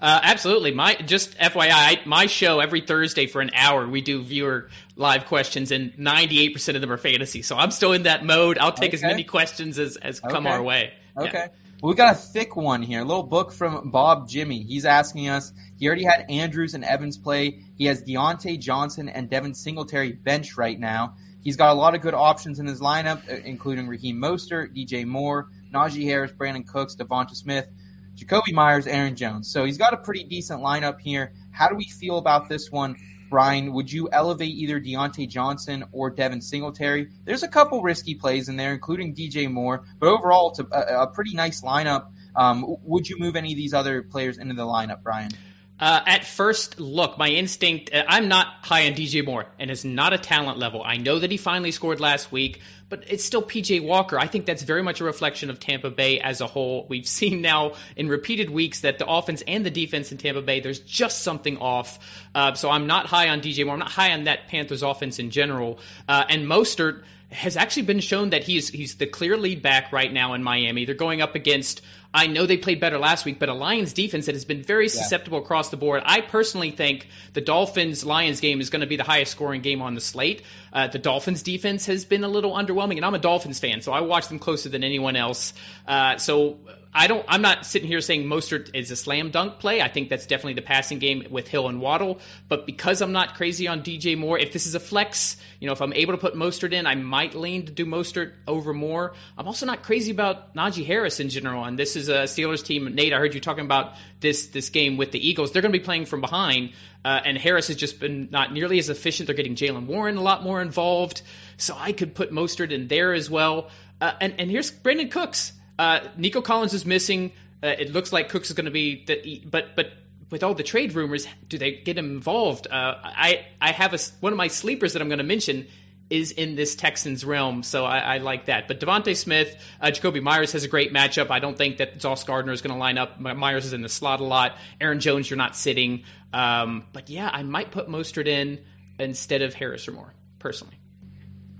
Uh, absolutely. My just FYI, I, my show every Thursday for an hour we do viewer live questions, and 98% of them are fantasy. So I'm still in that mode. I'll take as many questions as, as come our way. Yeah. Okay. Well, we got a thick one here. A little book from Bob Jimmy. He's asking us. He already had Andrews and Evans play. He has Diontae Johnson and Devin Singletary bench right now. He's got a lot of good options in his lineup, uh, including Raheem Mostert, DJ Moore, Najee Harris, Brandin Cooks, DeVonta Smith, Jakobi Meyers, Aaron Jones. So he's got a pretty decent lineup here. How do we feel about this one? Brian, would you elevate either Diontae Johnson or Devin Singletary? There's a couple risky plays in there, including DJ Moore, but overall, it's a, a, pretty nice lineup. Um, would you move any of these other players into the lineup, Brian? Uh, at first look, my instinct, uh, I'm not high on DJ Moore, and it's not a talent level. I know that he finally scored last week, but it's still PJ Walker. I think that's very much a reflection of Tampa Bay as a whole. We've seen now in repeated weeks that the offense and the defense in Tampa Bay, there's just something off. Uh, so I'm not high on DJ Moore. I'm not high on that Panthers offense in general. Uh, and Mostert has actually been shown that he's he's the clear lead back right now in Miami. They're going up against I know they played better last week, but a Lions defense that has been very susceptible across the board. I personally think the Dolphins Lions game is going to be the highest scoring game on the slate. Uh, the Dolphins defense has been a little underwhelming, and I'm a Dolphins fan, so I watch them closer than anyone else. Uh, so I don't. I'm not sitting here saying Mostert is a slam dunk play. I think that's definitely the passing game with Hill and Waddle. But because I'm not crazy on DJ Moore, if this is a flex, you know, if I'm able to put Mostert in, I might lean to do Mostert over Moore. I'm also not crazy about Najee Harris in general, and this is a Steelers team. Nate, I heard you talking about this this game with the Eagles. They're going to be playing from behind, uh, and Harris has just been not nearly as efficient. They're getting Jaylen Warren a lot more involved, so I could put Mostert in there as well. Uh, and and here's Brandin Cooks. Uh, Nico Collins is missing. Uh, it looks like Cooks is going to be the, but but with all the trade rumors, do they get involved? Uh, I I have a one of my sleepers that I'm going to mention is in this Texans realm, so I, I like that. But DeVonta Smith, uh, Jakobi Meyers has a great matchup. I don't think that Sauce Gardner is going to line up. My- Meyers is in the slot a lot. Aaron Jones, you're not sitting. Um, but yeah, I might put Mostert in instead of Harris or Moore, personally.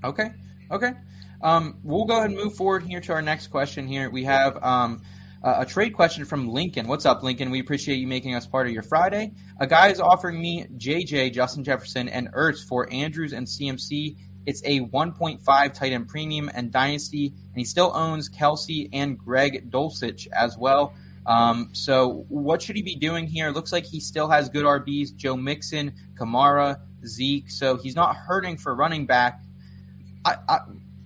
Okay. Okay. Um, we'll go ahead and move forward here to our next question. Here we have um, Uh, a trade question from Lincoln. What's up, Lincoln? We appreciate you making us part of your Friday. A guy is offering me JJ, Justin Jefferson, and Ertz for Andrews and CMC. It's a 1.5 tight end premium and dynasty, and he still owns Kelce and Greg Dulcich as well. Um, so what should he be doing here? Looks like he still has good RBs: Joe Mixon, Kamara, Zeke. So he's not hurting for running back. I, I,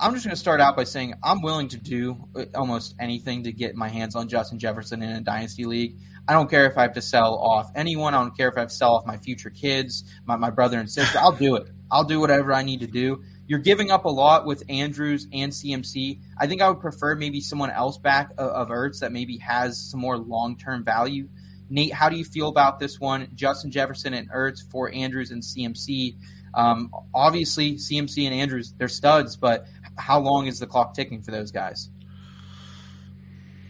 I'm just going to start out by saying I'm willing to do almost anything to get my hands on Justin Jefferson in a dynasty league. I don't care if I have to sell off anyone. I don't care if I have to sell off my future kids, my, my brother and sister. I'll do it. I'll do whatever I need to do. You're giving up a lot with Andrews and CMC. I think I would prefer maybe someone else back of, of Ertz that maybe has some more long term value. Nate, how do you feel about this one? Justin Jefferson and Ertz for Andrews and CMC. Um, obviously, CMC and Andrews, they're studs, but how long is the clock ticking for those guys?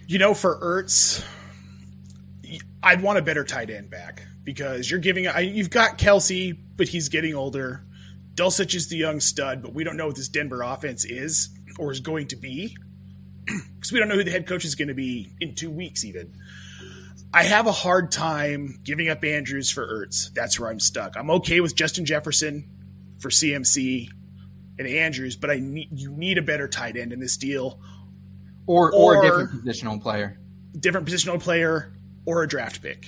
You know, for Ertz, I'd want a better tight end back because you're giving. You've got Kelce, but he's getting older. Dulcich is the young stud, but we don't know what this Denver offense is or is going to be because we don't know who the head coach is going to be in two weeks, even. I have a hard time giving up Andrews for Ertz. That's where I'm stuck. I'm okay with Justin Jefferson for CMC and Andrews, but I need you need a better tight end in this deal, or or, or a different positional player, different positional player, or a draft pick.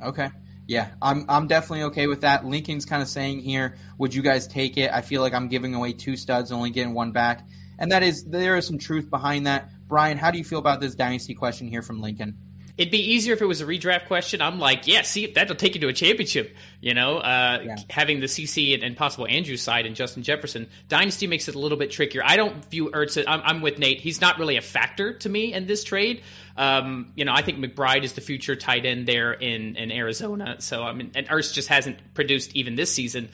Okay. Yeah, I'm I'm definitely okay with that. Lincoln's kind of saying here, would you guys take it? I feel like I'm giving away two studs, only getting one back, and that is there is some truth behind that. Brian, how do you feel about this dynasty question here from Lincoln? It'd be easier if it was a redraft question. I'm like, yeah, see, that'll take you to a championship. You know, uh, yeah. having the CC and, and, possible Andrew side and Justin Jefferson. Dynasty makes it a little bit trickier. I don't view Ertz. I'm, I'm with Nate. He's not really a factor to me in this trade. Um, you know, I think McBride is the future tight end there in, in Arizona. So I mean, and Ertz just hasn't produced even this season.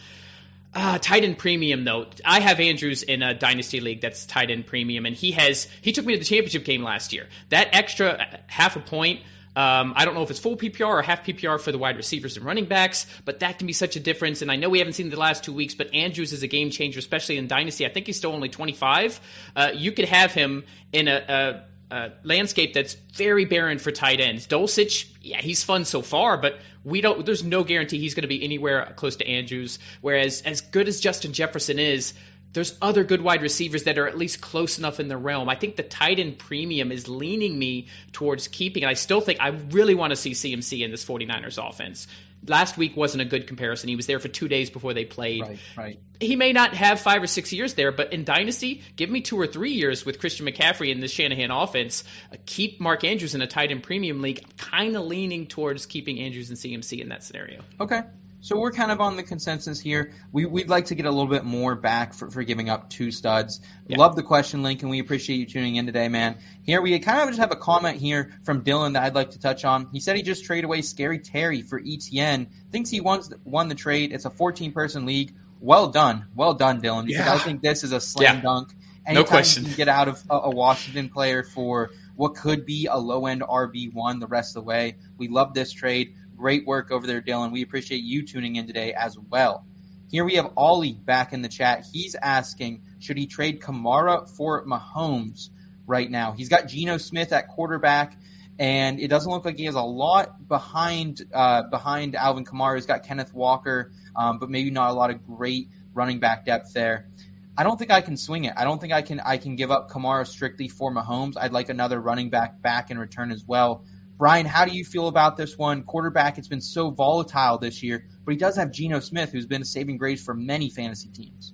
Uh, tight end premium though. I have Andrews in a dynasty league that's tight end premium, and he has he took me to the championship game last year. That extra half a point um, I don't know if it's full PPR or half PPR for the wide receivers and running backs, but that can be such a difference. And I know we haven't seen the last two weeks, but Andrews is a game changer, especially in Dynasty. I think he's still only 25. Uh, you could have him in a, a, landscape that's very barren for tight ends. Dulcich, yeah, he's fun so far, but we don't. There's no guarantee he's going to be anywhere close to Andrews. Whereas, as good as Justin Jefferson is, there's other good wide receivers that are at least close enough in the realm. I think the tight end premium is leaning me towards keeping it. I still think I really want to see CMC in this 49ers offense. Last week wasn't a good comparison. He was there for two days before they played. Right, right. He may not have five or six years there, but in Dynasty, give me two or three years with Christian McCaffrey in the Shanahan offense. Uh, keep Mark Andrews in a tight end premium league. I'm kind of leaning towards keeping Andrews and CMC in that scenario. Okay. So we're kind of on the consensus here. We, would like to get a little bit more back for, for giving up two studs. Yeah. Love the question, Lincoln. We appreciate you tuning in today, man. Here we kind of just have a comment here from Dylan that I'd like to touch on. He said he just traded away Scary Terry for ETN. Thinks he won, won the trade. It's a 14 person league. Well done. Well done, Dylan. Because yeah. I think this is a slam yeah. dunk. Anytime no question. You can get out of a, a Washington player for what could be a low end RB1 the rest of the way. We love this trade. Great work over there, Dylan. We appreciate you tuning in today as well. Here we have Ollie back in the chat. He's asking, should he trade Kamara for Mahomes right now? He's got Geno Smith at quarterback, and it doesn't look like he has a lot behind uh, behind Alvin Kamara. He's got Kenneth Walker, um, but maybe not a lot of great running back depth there. I don't think I can swing it. I don't think I can I can give up Kamara strictly for Mahomes. I'd like another running back back in return as well. Brian, how do you feel about this one? Quarterback, it's been so volatile this year, but he does have Geno Smith, who's been a saving grace for many fantasy teams.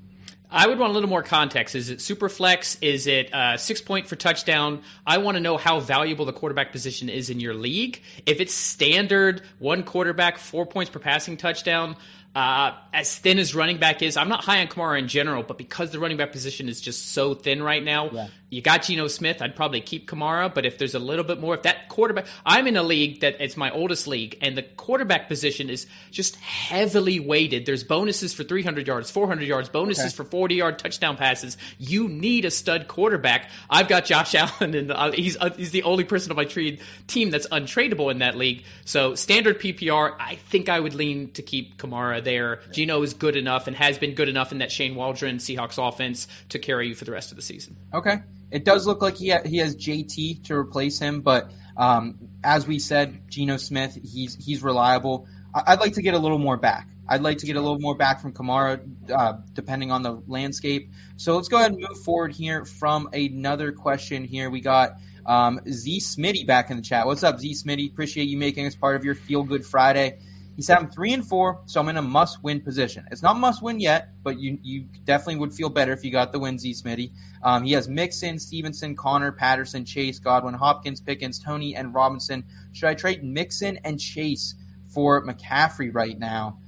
I would want a little more context. Is it super flex? Is it uh, six point for touchdown? I want to know how valuable the quarterback position is in your league. If it's standard, one quarterback, four points per passing touchdown, uh, as thin as running back is, I'm not high on Kamara in general, but because the running back position is just so thin right now, yeah. you got Geno Smith. I'd probably keep Kamara, but if there's a little bit more, if that quarterback, I'm in a league that it's my oldest league, and the quarterback position is just heavily weighted. There's bonuses for 300 yards, 400 yards, bonuses okay. for 40 yard touchdown passes. You need a stud quarterback. I've got Josh Allen, and uh, he's uh, he's the only person on my trade team that's untradeable in that league. So standard PPR, I think I would lean to keep Kamara there. Geno is good enough and has been good enough in that Shane Waldron Seahawks offense to carry you for the rest of the season. Okay. It does look like he ha- he has JT to replace him, but um, as we said, Geno Smith, he's he's reliable. I- I'd like to get a little more back. I'd like to get a little more back from Kamara, uh, depending on the landscape. So let's go ahead and move forward here from another question. Here we got um, Z Smitty back in the chat. What's up, Z Smitty? Appreciate you making us part of your Feel Good Friday. He said I'm three and four, so I'm in a must-win position. It's not must-win yet, but you you definitely would feel better if you got the win, Z Smitty. Um, he has Mixon, Stevenson, Connor, Patterson, Chase, Godwin, Hopkins, Pickens, Toney, and Robinson. Should I trade Mixon and Chase for McCaffrey right now?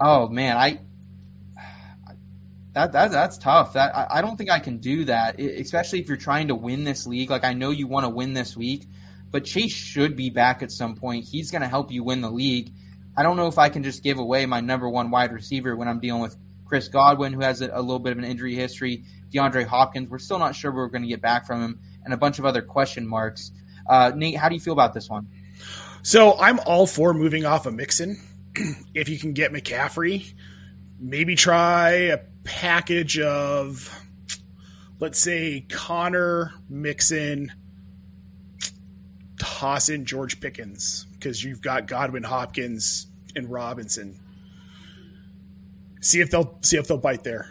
Oh man, I that, that that's tough. That I, I don't think I can do that, e- especially if you're trying to win this league. Like I know you want to win this week, but Chase should be back at some point. He's going to help you win the league. I don't know if I can just give away my number one wide receiver when I'm dealing with Chris Godwin, who has a, a little bit of an injury history, DeAndre Hopkins. We're still not sure we're going to get back from him, and a bunch of other question marks. Uh, Nate, how do you feel about this one? So I'm all for moving off of Mixon. if you can get McCaffrey, maybe try a package of, let's say, Connor, Mixon, toss in George Pickens because you've got Godwin, Hopkins, and Robinson. See if they'll see if they'll bite there.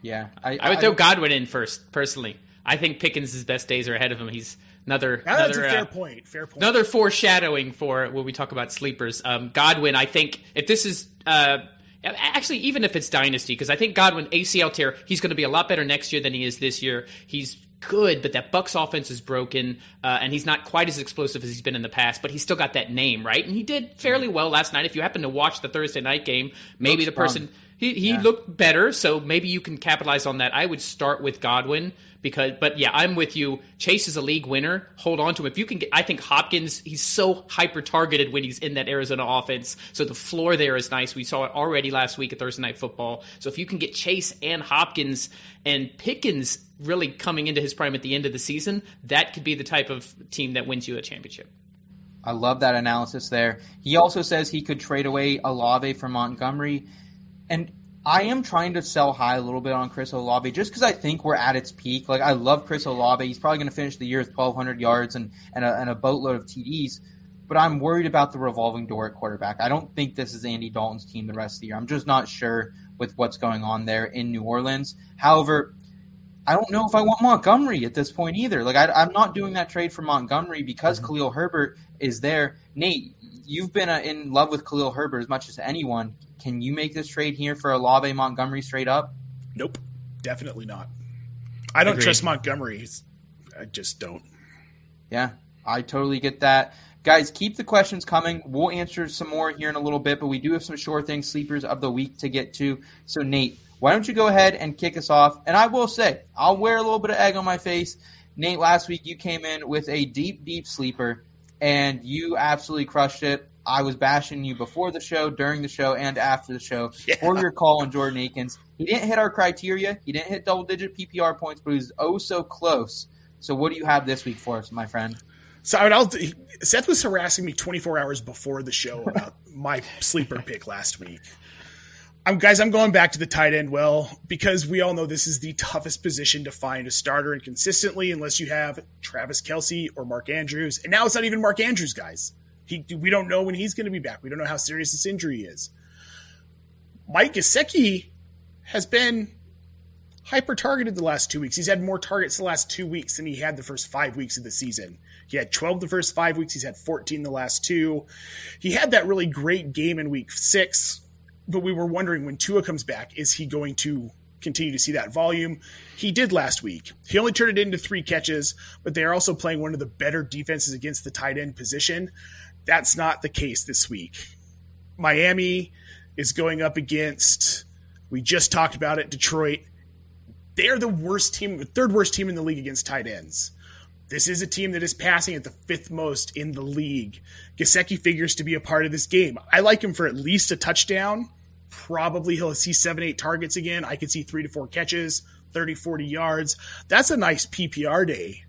Yeah, I, I would throw Godwin in first, personally. I think Pickens' best days are ahead of him. He's another Now, that's a fair uh, point. Fair point. another foreshadowing for when we talk about sleepers. Um, Godwin, I think if this is uh, actually even if it's dynasty, because I think Godwin ACL tear, he's going to be a lot better next year than he is this year. He's good, but that Bucs offense is broken, uh, and he's not quite as explosive as he's been in the past. But he's still got that name, right? And he did fairly well last night. If you happen to watch the Thursday night game, maybe the person. He, he Yeah. looked better, so maybe you can capitalize on that. I would start with Godwin because, but yeah, I'm with you. Chase is a league winner. Hold on to him. If you can get, I think Hopkins, he's so hyper targeted when he's in that Arizona offense. So the floor there is nice. We saw it already last week at Thursday Night Football. So if you can get Chase and Hopkins and Pickens really coming into his prime at the end of the season, that could be the type of team that wins you a championship. I love that analysis there. He also says he could trade away Olave for Montgomery. And I am trying to sell high a little bit on Chris Olave just because I think we're at its peak. Like, I love Chris Olave. He's probably going to finish the year with 1,200 yards and, and, a, and a boatload of TDs. But I'm worried about the revolving door at quarterback. I don't think this is Andy Dalton's team the rest of the year. I'm just not sure with what's going on there in New Orleans. However, I don't know if I want Montgomery at this point either. Like I, I'm not doing that trade for Montgomery because Khalil Herbert is there. Nate, you've been uh, in love with Khalil Herbert as much as anyone. Can you make this trade here for Olave Montgomery straight up? Nope, definitely not. I don't Agreed. trust Montgomery. I just don't. Yeah, I totally get that. Guys, keep the questions coming. We'll answer some more here in a little bit, but we do have some short things, sleepers of the week to get to. So, Nate, why don't you go ahead and kick us off? And I will say, I'll wear a little bit of egg on my face. Nate, last week you came in with a deep, deep sleeper, and you absolutely crushed it. I was bashing you before the show, during the show, and after the show Yeah. for your call on Jordan Akins. He didn't hit our criteria. He didn't hit double digit PPR points, but he was oh so close. So, what do you have this week for us, my friend? So I would, I'll, Seth was harassing me 24 hours before the show about my sleeper pick last week. I'm, guys, I'm going back to the tight end well because we all know this is the toughest position to find a starter and consistently unless you have Travis Kelce or Mark Andrews. And now it's not even Mark Andrews, guys. He, we don't know when he's going to be back. We don't know how serious this injury is. Mike Gesicki has been hyper targeted the last two weeks. He's had more targets the last two weeks than he had the first five weeks of the season. He had 12 the first five weeks. He's had 14 the last two. He had that really great game in week six, but we were wondering when Tua comes back, is he going to continue to see that volume? He did last week. He only turned it into three catches, but they are also playing one of the better defenses against the tight end position. That's not the case this week. Miami is going up against, we just talked about it, Detroit they're the worst team, third worst team in the league against tight ends. This is a team that is passing at the fifth most in the league. Gesicki figures to be a part of this game. I like him for at least a touchdown. Probably he'll see seven, eight targets again. I could see three to four catches, 30, 40 yards. That's a nice PPR day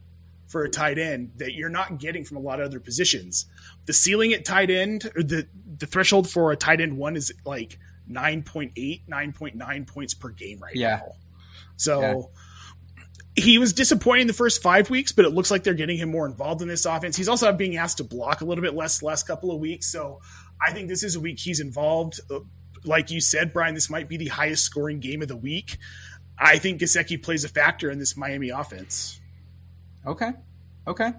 for a tight end that you're not getting from a lot of other positions. The ceiling at tight end, or the, the threshold for a tight end one is like 9.8, 9.9 points per game right Yeah. now. So Yeah. he was disappointing the first five weeks, but it looks like they're getting him more involved in this offense. He's also being asked to block a little bit less the last couple of weeks. So I think this is a week he's involved. Uh, like you said, Brian, this might be the highest scoring game of the week. I think Gesicki plays a factor in this Miami offense. Okay. Okay.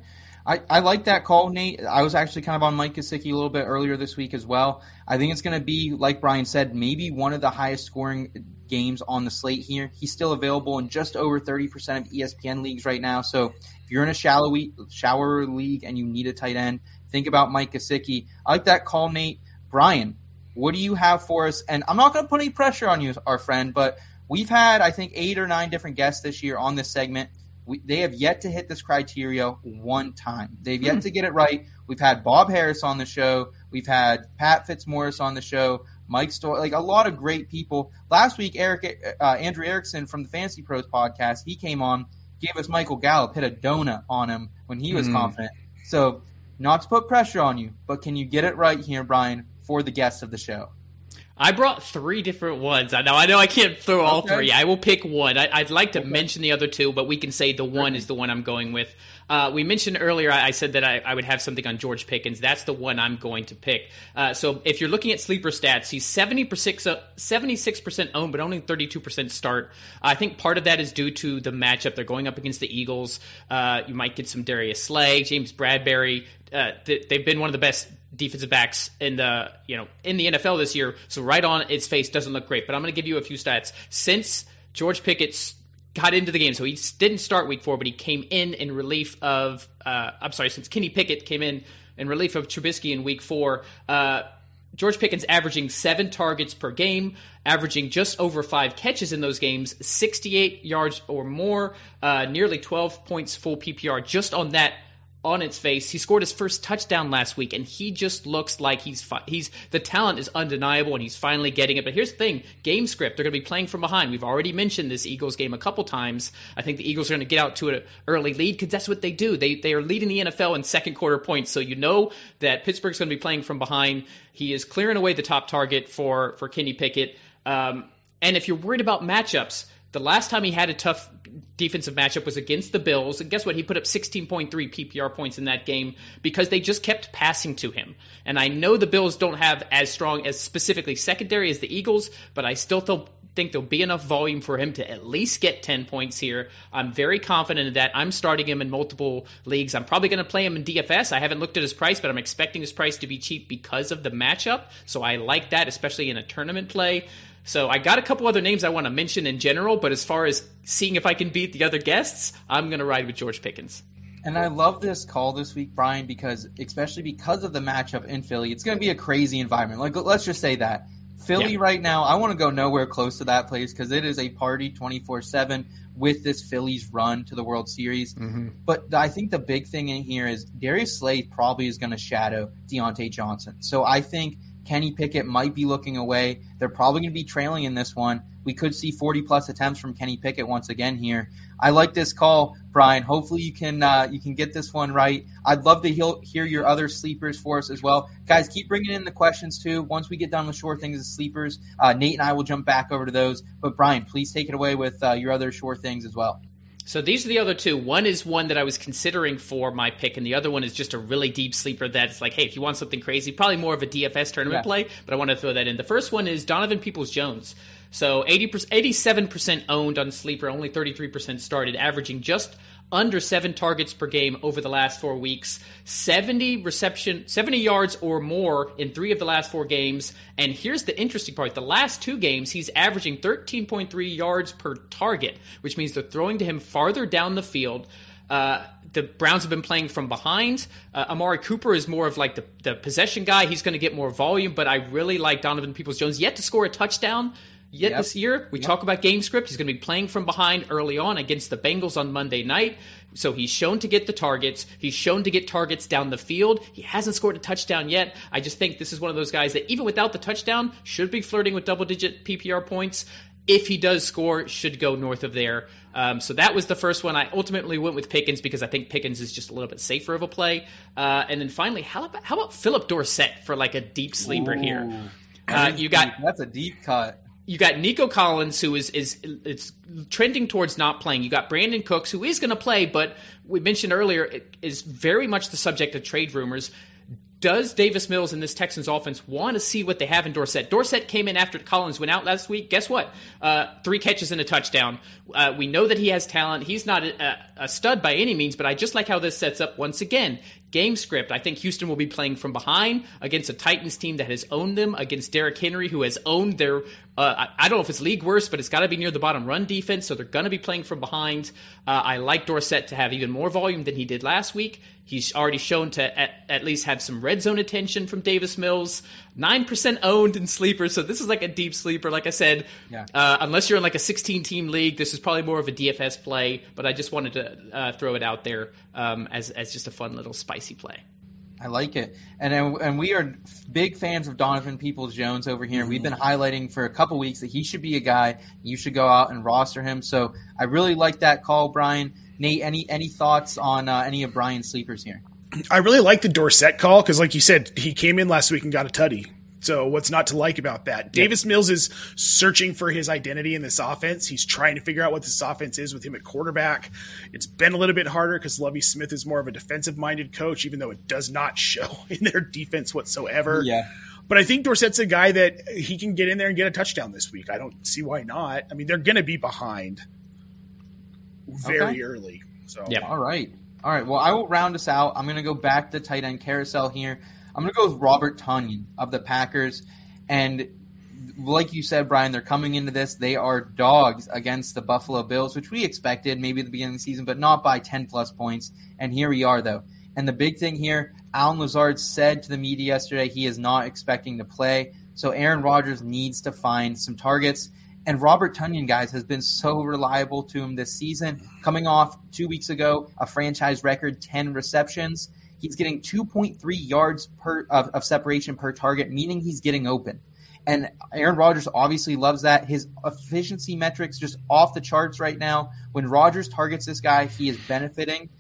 I, I like that call, Nate. I was actually kind of on Mike Gesicki a little bit earlier this week as well. I think it's going to be, like Brian said, maybe one of the highest scoring games on the slate here. He's still available in just over 30% of ESPN leagues right now. So if you're in a shallow shower league and you need a tight end, think about Mike Gesicki. I like that call, Nate. Brian, what do you have for us? And I'm not going to put any pressure on you, our friend, but we've had, I think, eight or nine different guests this year on this segment. We, they have yet to hit this criteria one time. They've yet hmm. to get it right. We've had Bob Harris on the show. We've had Pat Fitzmaurice on the show. Mike Story, like a lot of great people. Last week, Eric uh, Andrew Erickson from the Fantasy Pros podcast, he came on, gave us Michael Gallup, hit a donut on him when he was mm. confident. So, not to put pressure on you, but can you get it right here, Brian, for the guests of the show? I brought three different ones. I know, I know, I can't throw all okay. three. I will pick one. I, would like to okay. mention the other two, but we can say the one okay. is the one I'm going with. Uh, we mentioned earlier, I, I said that I, I, would have something on George Pickens. That's the one I'm going to pick. Uh, so if you're looking at sleeper stats, he's 76, uh, 76% owned, but only 32% start. I think part of that is due to the matchup. They're going up against the Eagles. Uh, you might get some Darius Slay, James Bradberry. Uh, they've been one of the best defensive backs in the you know in the NFL this year. So right on its face doesn't look great. But I'm going to give you a few stats since George Pickett's got into the game. So he didn't start week four, but he came in in relief of, uh, I'm sorry, since Kenny Pickett came in in relief of Trubisky in week four. Uh, George Pickens averaging seven targets per game, averaging just over five catches in those games, 68 yards or more, uh, nearly 12 points full PPR just on that on its face. He scored his first touchdown last week, and he just looks like he's fi- he's the talent is undeniable, and he's finally getting it. But here's the thing: game script. They're going to be playing from behind. We've already mentioned this Eagles game a couple times. I think the Eagles are going to get out to an early lead because that's what they do. They they are leading the NFL in second quarter points, so you know that Pittsburgh's going to be playing from behind. He is clearing away the top target for for Kenny Pickett. Um, and if you're worried about matchups the last time he had a tough defensive matchup was against the Bills, and guess what? He put up 16.3 PPR points in that game because they just kept passing to him. And I know the Bills don't have as strong as specifically secondary as the Eagles, but I still th- think there'll be enough volume for him to at least get 10 points here. I'm very confident in that. I'm starting him in multiple leagues. I'm probably going to play him in DFS. I haven't looked at his price, but I'm expecting his price to be cheap because of the matchup. So I like that, especially in a tournament play. So I got a couple other names I want to mention in general, but as far as seeing if I can beat the other guests, I'm going to ride with George Pickens. And I love this call this week, Brian, because especially because of the matchup in Philly, it's going to be a crazy environment. Like let's just say that Philly yeah. right now, I want to go nowhere close to that place because it is a party 24/7 with this Phillies run to the World Series. Mm-hmm. But I think the big thing in here is Darius Slay probably is going to shadow Diontae Johnson. So I think Kenny Pickett might be looking away. They're probably going to be trailing in this one. We could see 40 plus attempts from Kenny Pickett once again here. I like this call, Brian. Hopefully you can uh, you can get this one right. I'd love to hear, hear your other sleepers for us as well, guys. Keep bringing in the questions too. Once we get done with short things as sleepers, uh, Nate and I will jump back over to those. But Brian, please take it away with uh, your other short things as well. So these are the other two. One is one that I was considering for my pick, and the other one is just a really deep sleeper that's like, hey, if you want something crazy, probably more of a DFS tournament yeah. play, but I want to throw that in. The first one is Donovan Peoples Jones. So 80 87% owned on sleeper, only 33% started, averaging just under seven targets per game over the last four weeks, 70 reception, 70 yards or more in three of the last four games. And here's the interesting part: the last two games, he's averaging 13.3 yards per target, which means they're throwing to him farther down the field. Uh, the Browns have been playing from behind. Uh, Amari Cooper is more of like the, the possession guy. He's going to get more volume, but I really like Donovan Peoples Jones yet to score a touchdown yet yep. this year. We yep. talk about game script. He's going to be playing from behind early on against the Bengals on Monday night. So he's shown to get the targets. He's shown to get targets down the field. He hasn't scored a touchdown yet. I just think this is one of those guys that even without the touchdown should be flirting with double digit PPR points. If he does score, should go north of there. Um, so that was the first one. I ultimately went with Pickens because I think Pickens is just a little bit safer of a play. Uh, and then finally, how about how about Phillip Dorsett for like a deep sleeper Ooh, here? Uh, you got that's a deep cut. You got Nico Collins, who is is it's trending towards not playing. You got Brandin Cooks, who is going to play, but we mentioned earlier is very much the subject of trade rumors does Davis Mills and this Texans offense want to see what they have in Dorsett? Dorsett came in after Collins went out last week. Guess what? Uh, three catches and a touchdown. Uh, we know that he has talent. He's not a, a, stud by any means, but I just like how this sets up once again. Game script. I think Houston will be playing from behind against a Titans team that has owned them, against Derrick Henry, who has owned their, uh, I don't know if it's league worst, but it's got to be near the bottom run defense, so they're going to be playing from behind. Uh, I like Dorsett to have even more volume than he did last week. He's already shown to at, at least have some red zone attention from Davis Mills. 9% owned in sleeper, so this is like a deep sleeper. Like I said, yeah. uh, unless you're in like a 16 team league, this is probably more of a DFS play, but I just wanted to uh, throw it out there um, as, as just a fun little spicy play. I like it, and and we are big fans of Donovan Peoples Jones over here. Mm-hmm. We've been highlighting for a couple weeks that he should be a guy you should go out and roster him. So I really like that call, Brian. Nate, any any thoughts on uh, any of Brian's sleepers here? I really like the Dorsett call because, like you said, he came in last week and got a tutty. So what's not to like about that? Davis Mills is searching for his identity in this offense. He's trying to figure out what this offense is with him at quarterback. It's been a little bit harder because Lovie Smith is more of a defensive-minded coach, even though it does not show in their defense whatsoever. Yeah. But I think Dorsett's a guy that he can get in there and get a touchdown this week. I don't see why not. I mean, they're going to be behind very okay. early. So yeah. All right. All right. Well, I will round us out. I'm going to go back to tight end carousel here. I'm going to go with Robert Tonyan of the Packers. And like you said, Brian, they're coming into this. They are dogs against the Buffalo Bills, which we expected maybe at the beginning of the season, but not by 10 plus points. And here we are, though. And the big thing here, Allen Lazard said to the media yesterday he is not expecting to play. So Aaron Rodgers needs to find some targets. And Robert Tonyan, guys, has been so reliable to him this season. Coming off two weeks ago, a franchise record 10 receptions. He's getting 2.3 yards per of, of separation per target, meaning he's getting open. And Aaron Rodgers obviously loves that. His efficiency metrics just off the charts right now. When Rodgers targets this guy, he is benefiting.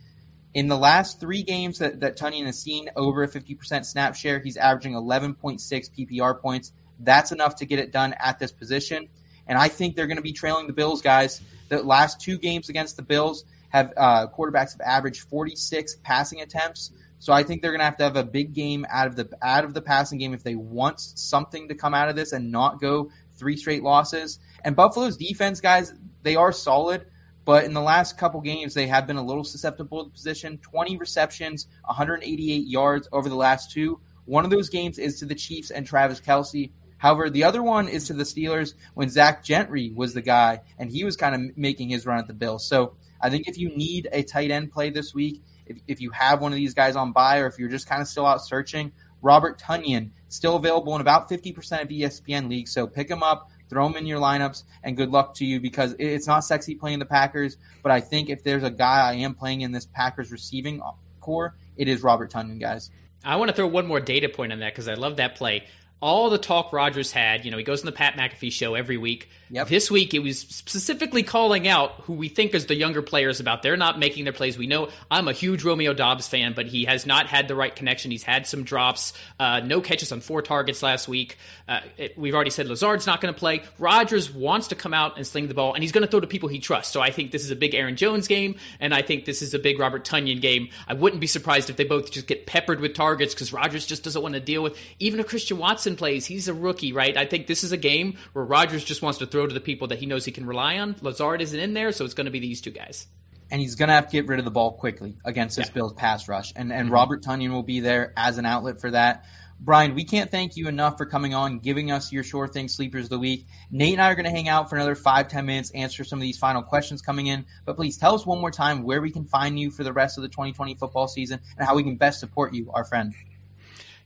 In the last three games that, that Tonyan has seen over a 50% snap share, he's averaging 11.6 PPR points. That's enough to get it done at this position and I think they're going to be trailing the Bills, guys. The last two games against the Bills have uh, quarterbacks have averaged 46 passing attempts. So I think they're going to have to have a big game out of the out of the passing game if they want something to come out of this and not go three straight losses. And Buffalo's defense, guys, they are solid, but in the last couple games they have been a little susceptible to position. 20 receptions, 188 yards over the last two. One of those games is to the Chiefs and Travis Kelce. However, the other one is to the Steelers when Zach Gentry was the guy and he was kind of making his run at the Bills. So I think if you need a tight end play this week, if, if you have one of these guys on buy or if you're just kind of still out searching, Robert Tonyan still available in about 50% of ESPN leagues. So pick him up, throw him in your lineups, and good luck to you because it's not sexy playing the Packers. But I think if there's a guy I am playing in this Packers receiving core, it is Robert Tonyan, guys. I want to throw one more data point on that because I love that play all the talk Rodgers had, you know, he goes on the Pat McAfee show every week. Yep. This week, it was specifically calling out who we think is the younger players about they're not making their plays. We know I'm a huge Romeo Doubs fan, but he has not had the right connection. He's had some drops, uh, no catches on four targets last week. Uh, it, we've already said Lazard's not going to play. Rodgers wants to come out and sling the ball, and he's going to throw to people he trusts. So I think this is a big Aaron Jones game, and I think this is a big Robert Tonyan game. I wouldn't be surprised if they both just get peppered with targets because Rodgers just doesn't want to deal with even if Christian Watson plays. He's a rookie, right? I think this is a game where Rodgers just wants to throw to the people that he knows he can rely on. Lazard isn't in there, so it's going to be these two guys. And he's going to have to get rid of the ball quickly against this yeah. Bills pass rush. And, and mm-hmm. Robert Tonyan will be there as an outlet for that. Brian, we can't thank you enough for coming on, giving us your sure thing sleepers of the week. Nate and I are going to hang out for another five, ten minutes, answer some of these final questions coming in. But please tell us one more time where we can find you for the rest of the 2020 football season and how we can best support you, our friend.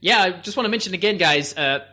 Yeah, I just want to mention again, guys. Uh,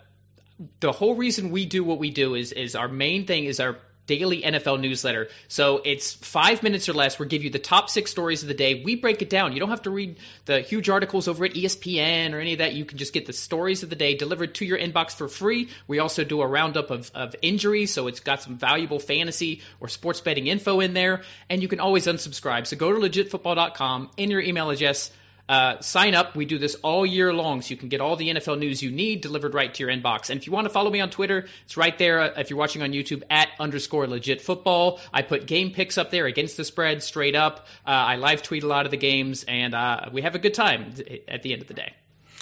the whole reason we do what we do is is our main thing is our daily NFL newsletter. So it's five minutes or less. We give you the top six stories of the day. We break it down. You don't have to read the huge articles over at ESPN or any of that. You can just get the stories of the day delivered to your inbox for free. We also do a roundup of, of injuries, so it's got some valuable fantasy or sports betting info in there. And you can always unsubscribe. So go to legitfootball.com, in your email address Uh, sign up. We do this all year long, so you can get all the NFL news you need delivered right to your inbox. And if you want to follow me on Twitter, it's right there. Uh, if you're watching on YouTube, at underscore legit football. I put game picks up there against the spread, straight up. Uh, I live tweet a lot of the games, and uh, we have a good time at the end of the day.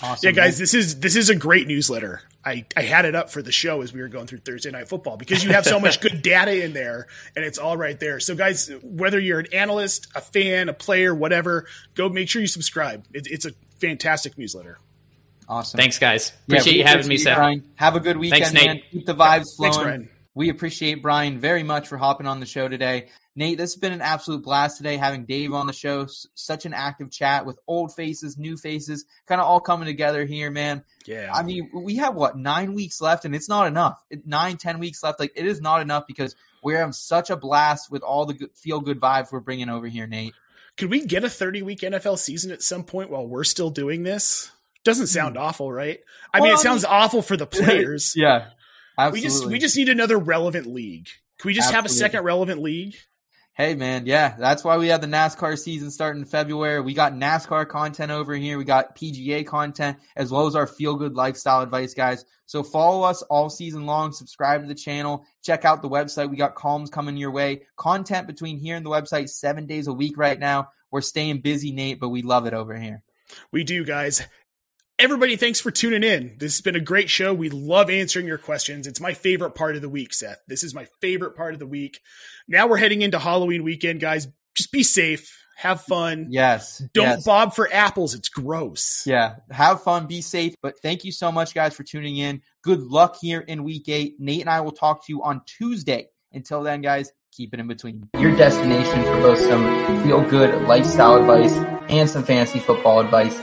Awesome. Yeah, guys, this is this is a great newsletter. I, I had it up for the show as we were going through Thursday Night Football because you have so much good data in there and it's all right there. So, guys, whether you're an analyst, a fan, a player, whatever, go make sure you subscribe. It, it's a fantastic newsletter. Awesome. Thanks, guys. Appreciate yeah, you having me, Seth. Brian. Have a good weekend, Thanks, man. Keep the vibes flowing. Thanks, Brian. We appreciate Brian very much for hopping on the show today. Nate, this has been an absolute blast today having Dave on the show. such an active chat with old faces, new faces, kind of all coming together here, man. Yeah. I mean, we have what nine weeks left, and it's not enough. Nine, ten weeks left. Like it is not enough because we're having such a blast with all the feel good vibes we're bringing over here, Nate. Could we get a 30 week NFL season at some point while we're still doing this? Doesn't sound mm. awful, right? I well, mean, it sounds I mean, awful for the players. yeah. Absolutely. We just we just need another relevant league. Can we just Absolutely. have a second relevant league? Hey man, yeah, that's why we have the NASCAR season starting in February. We got NASCAR content over here. We got PGA content as well as our feel good lifestyle advice, guys. So follow us all season long. Subscribe to the channel. Check out the website. We got columns coming your way. Content between here and the website seven days a week right now. We're staying busy, Nate, but we love it over here. We do, guys. Everybody, thanks for tuning in. This has been a great show. We love answering your questions. It's my favorite part of the week, Seth. This is my favorite part of the week. Now we're heading into Halloween weekend, guys. Just be safe. Have fun. Yes. Don't yes. bob for apples. It's gross. Yeah. Have fun. Be safe. But thank you so much, guys, for tuning in. Good luck here in week eight. Nate and I will talk to you on Tuesday. Until then, guys, keep it in between. Your destination for both some feel good lifestyle advice and some fantasy football advice